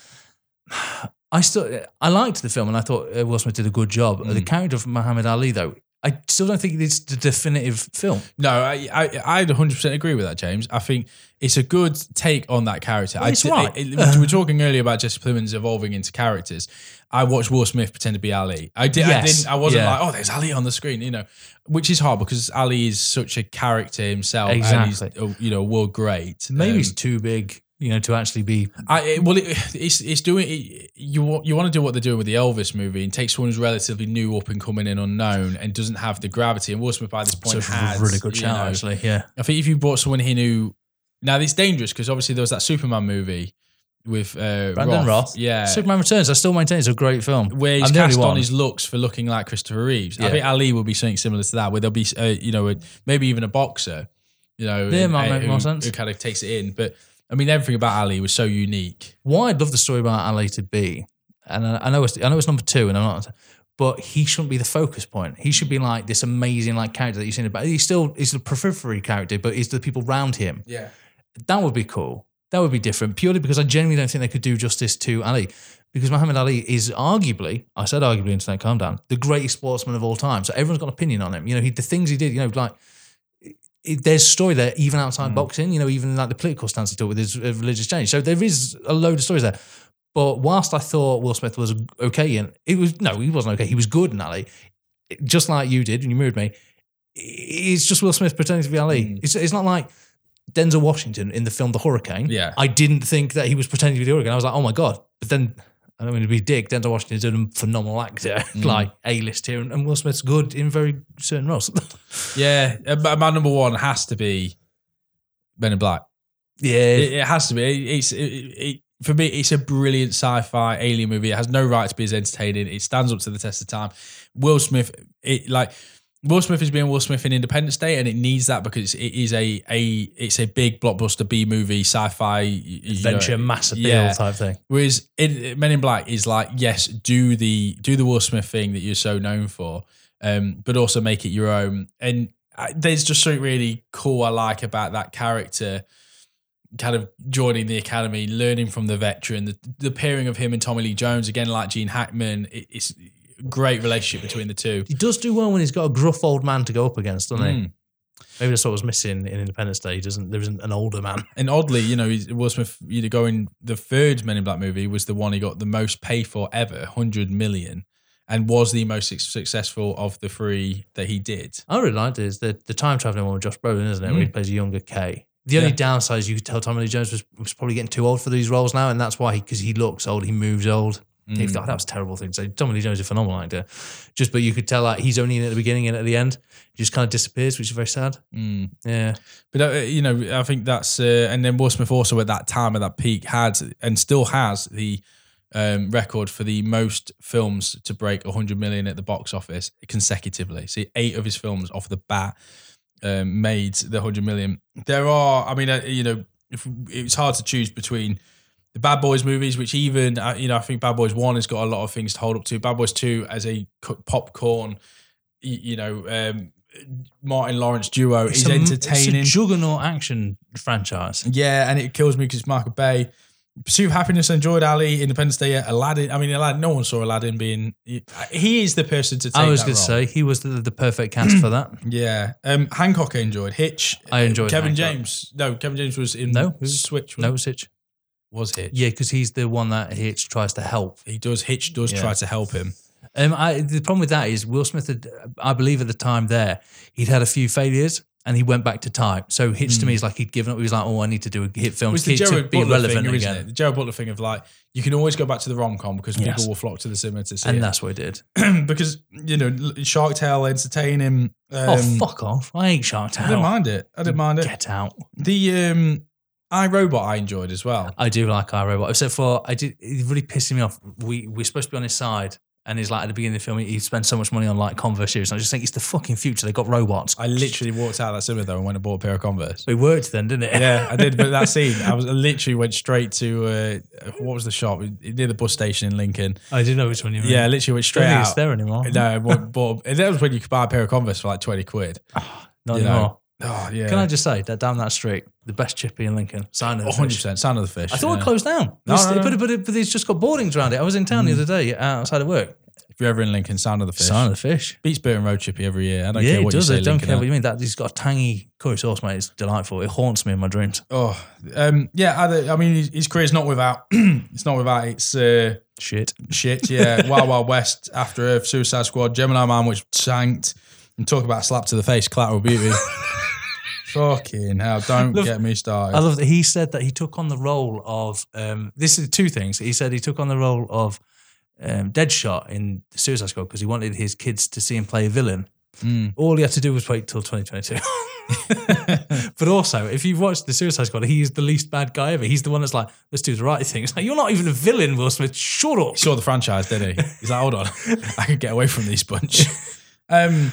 *sighs* I still I liked the film, and I thought Will Smith did a good job. The character of Muhammad Ali, though, I still don't think it's the definitive film. No, I, I, I'd 100% agree with that, James. I think it's a good take on that character. I it's d- right. it- it- we were *sighs* talking earlier about Jesse Plemons evolving into characters. I watched Will Smith pretend to be Ali. I did. I Yes. didn't. I wasn't Yeah. like, oh, there's Ali on the screen, you know, which is hard because Ali is such a character himself, Exactly. and he's uh, you know world great. Maybe Um, it's too big, you know, to actually be. I it, well, it, it's it's doing it, you you want to do what they're doing with the Elvis movie and take someone who's relatively new up and coming in unknown and doesn't have the gravity. And Will Smith by this point So it's a really good know, actually. Yeah, I think if you brought someone he knew, now it's dangerous because obviously there was that Superman movie with uh, Brandon Routh. yeah, Superman Returns. I still maintain it's a great film. where he's I'm cast on his looks for looking like Christopher Reeves. I think Ali will be something similar to that, where there'll be uh, you know a, maybe even a boxer, you know, Yeah, and- might and make who, more sense. who kind of takes it in. But I mean, everything about Ali was so unique. Why I'd love the story about Ali to be, and I, I know it's I know it's number two, and I'm not, but he shouldn't be the focus point. He should be like this amazing like character that you've seen about. He's still he's the periphery character, but he's the people around him. Yeah, That would be cool. That would be different, purely because I genuinely don't think they could do justice to Ali. Because Muhammad Ali is arguably, I said arguably, internet, calm down, the greatest sportsman of all time. So everyone's got an opinion on him. You know, he, the things he did, you know, like it, there's story there, even outside boxing, you know, even like the political stance he took with his uh, religious change. So there is a load of stories there. But whilst I thought Will Smith was okay, and it was no, he wasn't okay. He was good in Ali. just like you did when you moved me. It's just Will Smith pretending to be Ali. Mm. It's, it's not like Denzel Washington in the film The Hurricane. Yeah. I didn't think that he was pretending to be the Hurricane. I was like, oh my god. But then I don't mean to be dick. Denzel Washington's a phenomenal actor, Mm. *laughs* like A list here, and, and Will Smith's good in very certain roles. *laughs* Yeah, uh, my number one has to be Men in Black. yeah, It, it has to be. It's it, it, for me. It's a brilliant sci-fi alien movie. It has no right to be as entertaining. It stands up to the test of time. Will Smith, it like Will Smith is being Will Smith in Independence Day, and it needs that because it is a a it's a big blockbuster B movie sci-fi y- you know, adventure, mass appeal yeah. type thing. Whereas in, Men in Black is like, yes, do the do the Will Smith thing that you're so known for, um, but also make it your own. And I, there's just something really cool I like about that character, kind of joining the academy, learning from the veteran, the, the pairing of him and Tommy Lee Jones again, like Gene Hackman. It, it's great relationship between the two. He does do well when he's got a gruff old man to go up against, doesn't he? Mm. Maybe that's what was missing in Independence Day. He doesn't. There isn't an older man. And oddly, you know, Will Smith, you know, going the third Men in Black movie was the one he got the most pay for ever, hundred million, and was the most successful of the three that he did. I really liked it. Is the the time traveling one with Josh Brolin, isn't it? Where he plays a younger K. The only Yeah. downside is you could tell Tommy Lee Jones was, was probably getting too old for these roles now, and that's why he because he looks old, he moves old. He thought that was a terrible thing So. Tommy Lee Jones is a phenomenal actor, just but you could tell like he's only in at the beginning and at the end, he just kind of disappears, which is very sad. Mm. Yeah, But uh, you know, I think that's uh, and then Will Smith also at that time at that peak had and still has the um, record for the most films to break 100 million at the box office consecutively. See, eight of his films off the bat um, made the 100 million. There are, I mean, uh, you know, if, it's hard to choose between the Bad Boys movies, which even uh, you know, I think Bad Boys One has got a lot of things to hold up to. Bad Boys Two as a popcorn, you know. Um, Martin Lawrence duo It's is a- entertaining. It's juggernaut action franchise. Yeah, and it kills me because Michael Bay. Pursuit of Happiness, enjoyed Ali, Independence Day, Aladdin. I mean, Aladdin, no one saw Aladdin being. He is the person to take I was going to say he was the, the perfect cast for that. *clears throat* Yeah. Um, Hancock I enjoyed. Hitch. I enjoyed Kevin Hancock. James. No, Kevin James was in No, Switch. No, Was, Sitch. Was Hitch. Yeah, because he's the one that Hitch tries to help. He does. Hitch does Yeah. try to help him. Um, I, the problem with that is Will Smith, had, I believe at the time there, he'd had a few failures and he went back to type. So Hitch to me is like he'd given up. He was like, oh, I need to do a hit film to, the to Gerard be Butler relevant thing, again. it? The Gerard Butler thing of like, you can always go back to the rom com because Yes. people will flock to the cinema to see And it. that's what he did. *clears throat* because, you know, Shark Tale entertaining. Um, oh, fuck off. I ain't Shark Tale. I didn't mind it. I didn't mind it. Get out. The um, I, Robot I enjoyed as well. I do like I, Robot, except for I did. It really pissing me off. We we're supposed to be on his side, and he's like at the beginning of the film, he spends so much money on like Converse shoes. And I just think it's the fucking future. They got robots. I literally walked out of that cinema though and went and bought a pair of Converse. It worked then, didn't it? Yeah, I did. But that *laughs* scene, I was I literally went straight to uh, what was the shop near the bus station in Lincoln. I didn't know which one you mean. Yeah, I literally went I straight don't think out. it's there anymore. No, I bought, and that was when you could buy a pair of Converse for like twenty quid. *sighs* Not you know. Oh yeah, Can I just say that down that street, the best chippy in Lincoln, sign of the One hundred fish. percent. Sound of the fish. I thought yeah. it closed down. No, no, no. But, but, it- but it's just got boardings around it. I was in town the other day outside of work. If you're ever in Lincoln, Sound of the fish. Sign of the fish. Beats Burton Road Chippy every year. I don't Yeah, care it what does. you I say. don't Lincoln care are. what you mean. That he's got a tangy curry sauce, mate. It's delightful. It haunts me in my dreams. Oh, um, yeah. I, I mean, his, his career's not without. *clears throat* it's not without its uh, Shit. shit. Yeah, *laughs* Wild Wild West, After Earth, Suicide Squad, Gemini Man, which tanked. And talk about a slap to the face, collateral beauty. *laughs* Fucking hell! Don't Love- get me started. I love that he said that he took on the role of. Um, this is two things. He said he took on the role of um, Deadshot in the Suicide Squad because he wanted his kids to see him play a villain. Mm. All he had to do was wait till 2022. *laughs* but also, if you've watched the Suicide Squad, he is the least bad guy ever. He's the one that's like, let's do the right thing. It's like, you're not even a villain, Will Smith. Shut up. He saw the franchise, didn't he? He's like, hold on, *laughs* I could get away from these bunch. Um,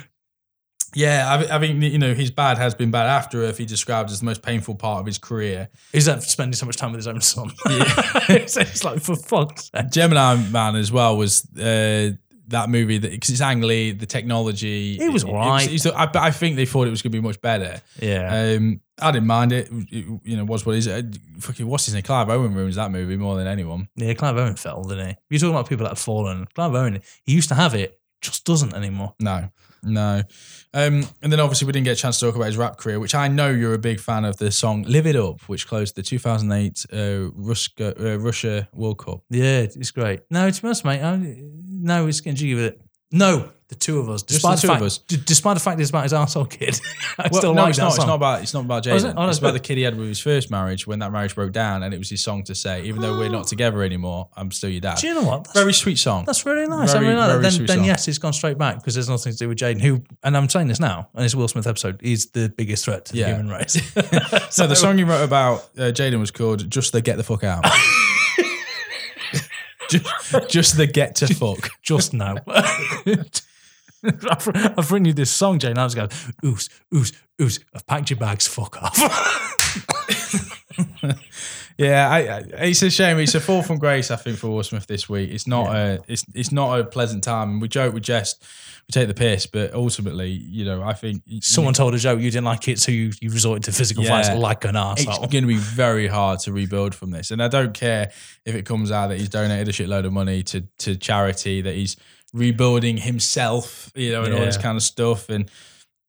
yeah, I, I think you know his bad has been bad. After Earth, he described as the most painful part of his career. Is that spending so much time with his own son? *laughs* Yeah. *laughs* it's, it's like, for fuck's sake. Gemini Man as well was uh, that movie that because it's Ang Lee, the technology. It was alright. it's- I, I think they thought it was going to be much better. Yeah. Um, I didn't mind it. It, You know, was what it is. Uh, Fucking what's his name? Clive Owen ruins that movie more than anyone. yeah, Clive Owen fell, didn't he? You're talking about people that have fallen. Clive Owen, he used to have it, just doesn't anymore. No, no. Um, and then obviously we didn't get a chance to talk about his rap career, which I know you're a big fan of the song "Live It Up," which closed the 2008 uh, Russia, uh, Russia World Cup. Yeah, it's great. No, it's honest, mate, I, no, it's getting jiggy with it. No, the two of us. the Despite two the of fact, us. d- despite the fact it's about his arsehole kid, *laughs* I Well, still no, like it's that not. song. It's not about. It's not about Oh, it? Jaden. Oh, it's about the kid he had with his first marriage when that marriage broke down, and it was his song to say, "Even though we're not *gasps* together anymore, I'm still your dad." Do you know what? That's, Very sweet song. that's really nice. Very, I really like that. Then, then yes, it's gone straight back because there's nothing to do with Jaden, who, and I'm saying this now, and it's a Will Smith episode, He's the biggest threat to Yeah. the human race. *laughs* so the song you wrote about uh, Jaden was called "Just the Get the Fuck Out." *laughs* just, just the get to fuck. just now. I've, I've written you this song, Jane. I was going, oos, oos, oos. I've packed your bags. Fuck off. *laughs* Yeah, I, I, it's a shame. It's a fall from grace, I think, for Will Smith this week. It's not a, it's it's not a pleasant time. We joke, we jest, we take the piss, but ultimately, you know, I think Someone told a joke, you didn't like it, so you, you resorted to physical Yeah. fights like an ass it's going to be very hard to rebuild from this. And I don't care if it comes out that he's donated a shitload of money to to charity, that he's rebuilding himself, you know, and all this kind of stuff. And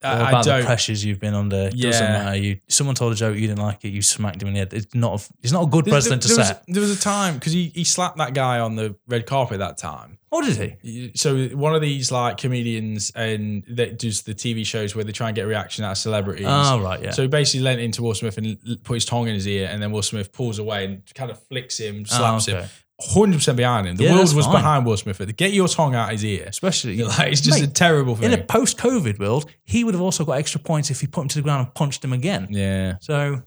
I, I about the don't. pressures you've been under. Doesn't Yeah. matter. You someone told a joke, you didn't like it, you smacked him in the head. It's not a, it's not a good There- president to there, was, set. there was a time because he, he slapped that guy on the red carpet that time. What did he? So one of these like comedians and that does the TV shows where they try and get reaction out of celebrities. Oh, right, yeah. So he basically leant into Will Smith and put his tongue in his ear, and then Will Smith pulls away and kind of flicks him, slaps ah, okay. him. Hundred percent behind him. The Yeah, world was fine. behind Will Smith. Get your tongue out his ear. Especially, *laughs* Like, it's just a terrible thing. in a post-COVID world, he would have also got extra points if he put him to the ground and punched him again. yeah, So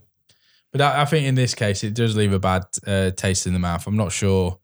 but I, I think in this case it does leave a bad uh, taste in the mouth. I'm not sure.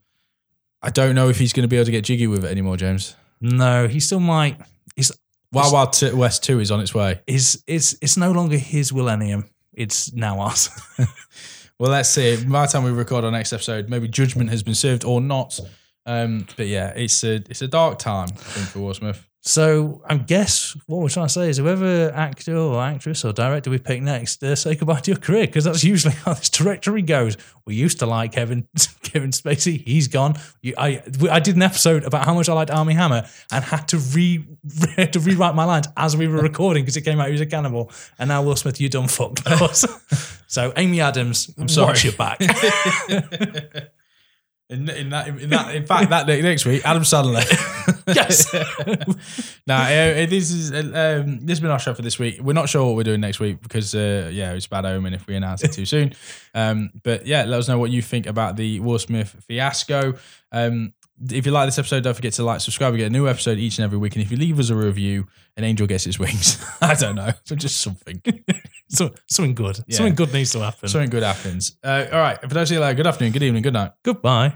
I don't know if he's going to be able to get jiggy with it anymore, James. no, he still might. He's Wild Wild T- West Two is on its way. is it's it's no longer his millennium. It's now ours. *laughs* *laughs* Well, let's see. By the time we record our next episode, maybe judgment has been served or not. Um, but yeah, it's a it's a dark time I think for Will Smith. So I guess what we're trying to say is whoever actor or actress or director we pick next, uh, say goodbye to your career because that's usually how this directory goes. We used to like Kevin *laughs* Kevin Spacey. He's gone. You, I I did an episode about how much I liked Armie Hammer and had to re *laughs* had to rewrite my lines as we were recording because it came out he was a cannibal. And now Will Smith, you done fucked. *laughs* so Amy Adams, I'm sorry. watch your back. In, in that, in that, in fact, that next week, Adam Sandler. Yes. *laughs* now, uh, this is uh, um, this has been our show for this week. We're not sure what we're doing next week because, uh, yeah, it's bad omen if we announce it too *laughs* soon. Um, but yeah, let us know what you think about the Will Smith fiasco. Um, if you like this episode, don't forget to like, subscribe. We get a new episode each and every week. And if you leave us a review, an angel gets its wings. *laughs* I don't know, so just something. So, something good. Yeah. Something good needs to happen. Something good happens. Uh, all right. If I don't see you later, good afternoon, good evening, good night. Goodbye.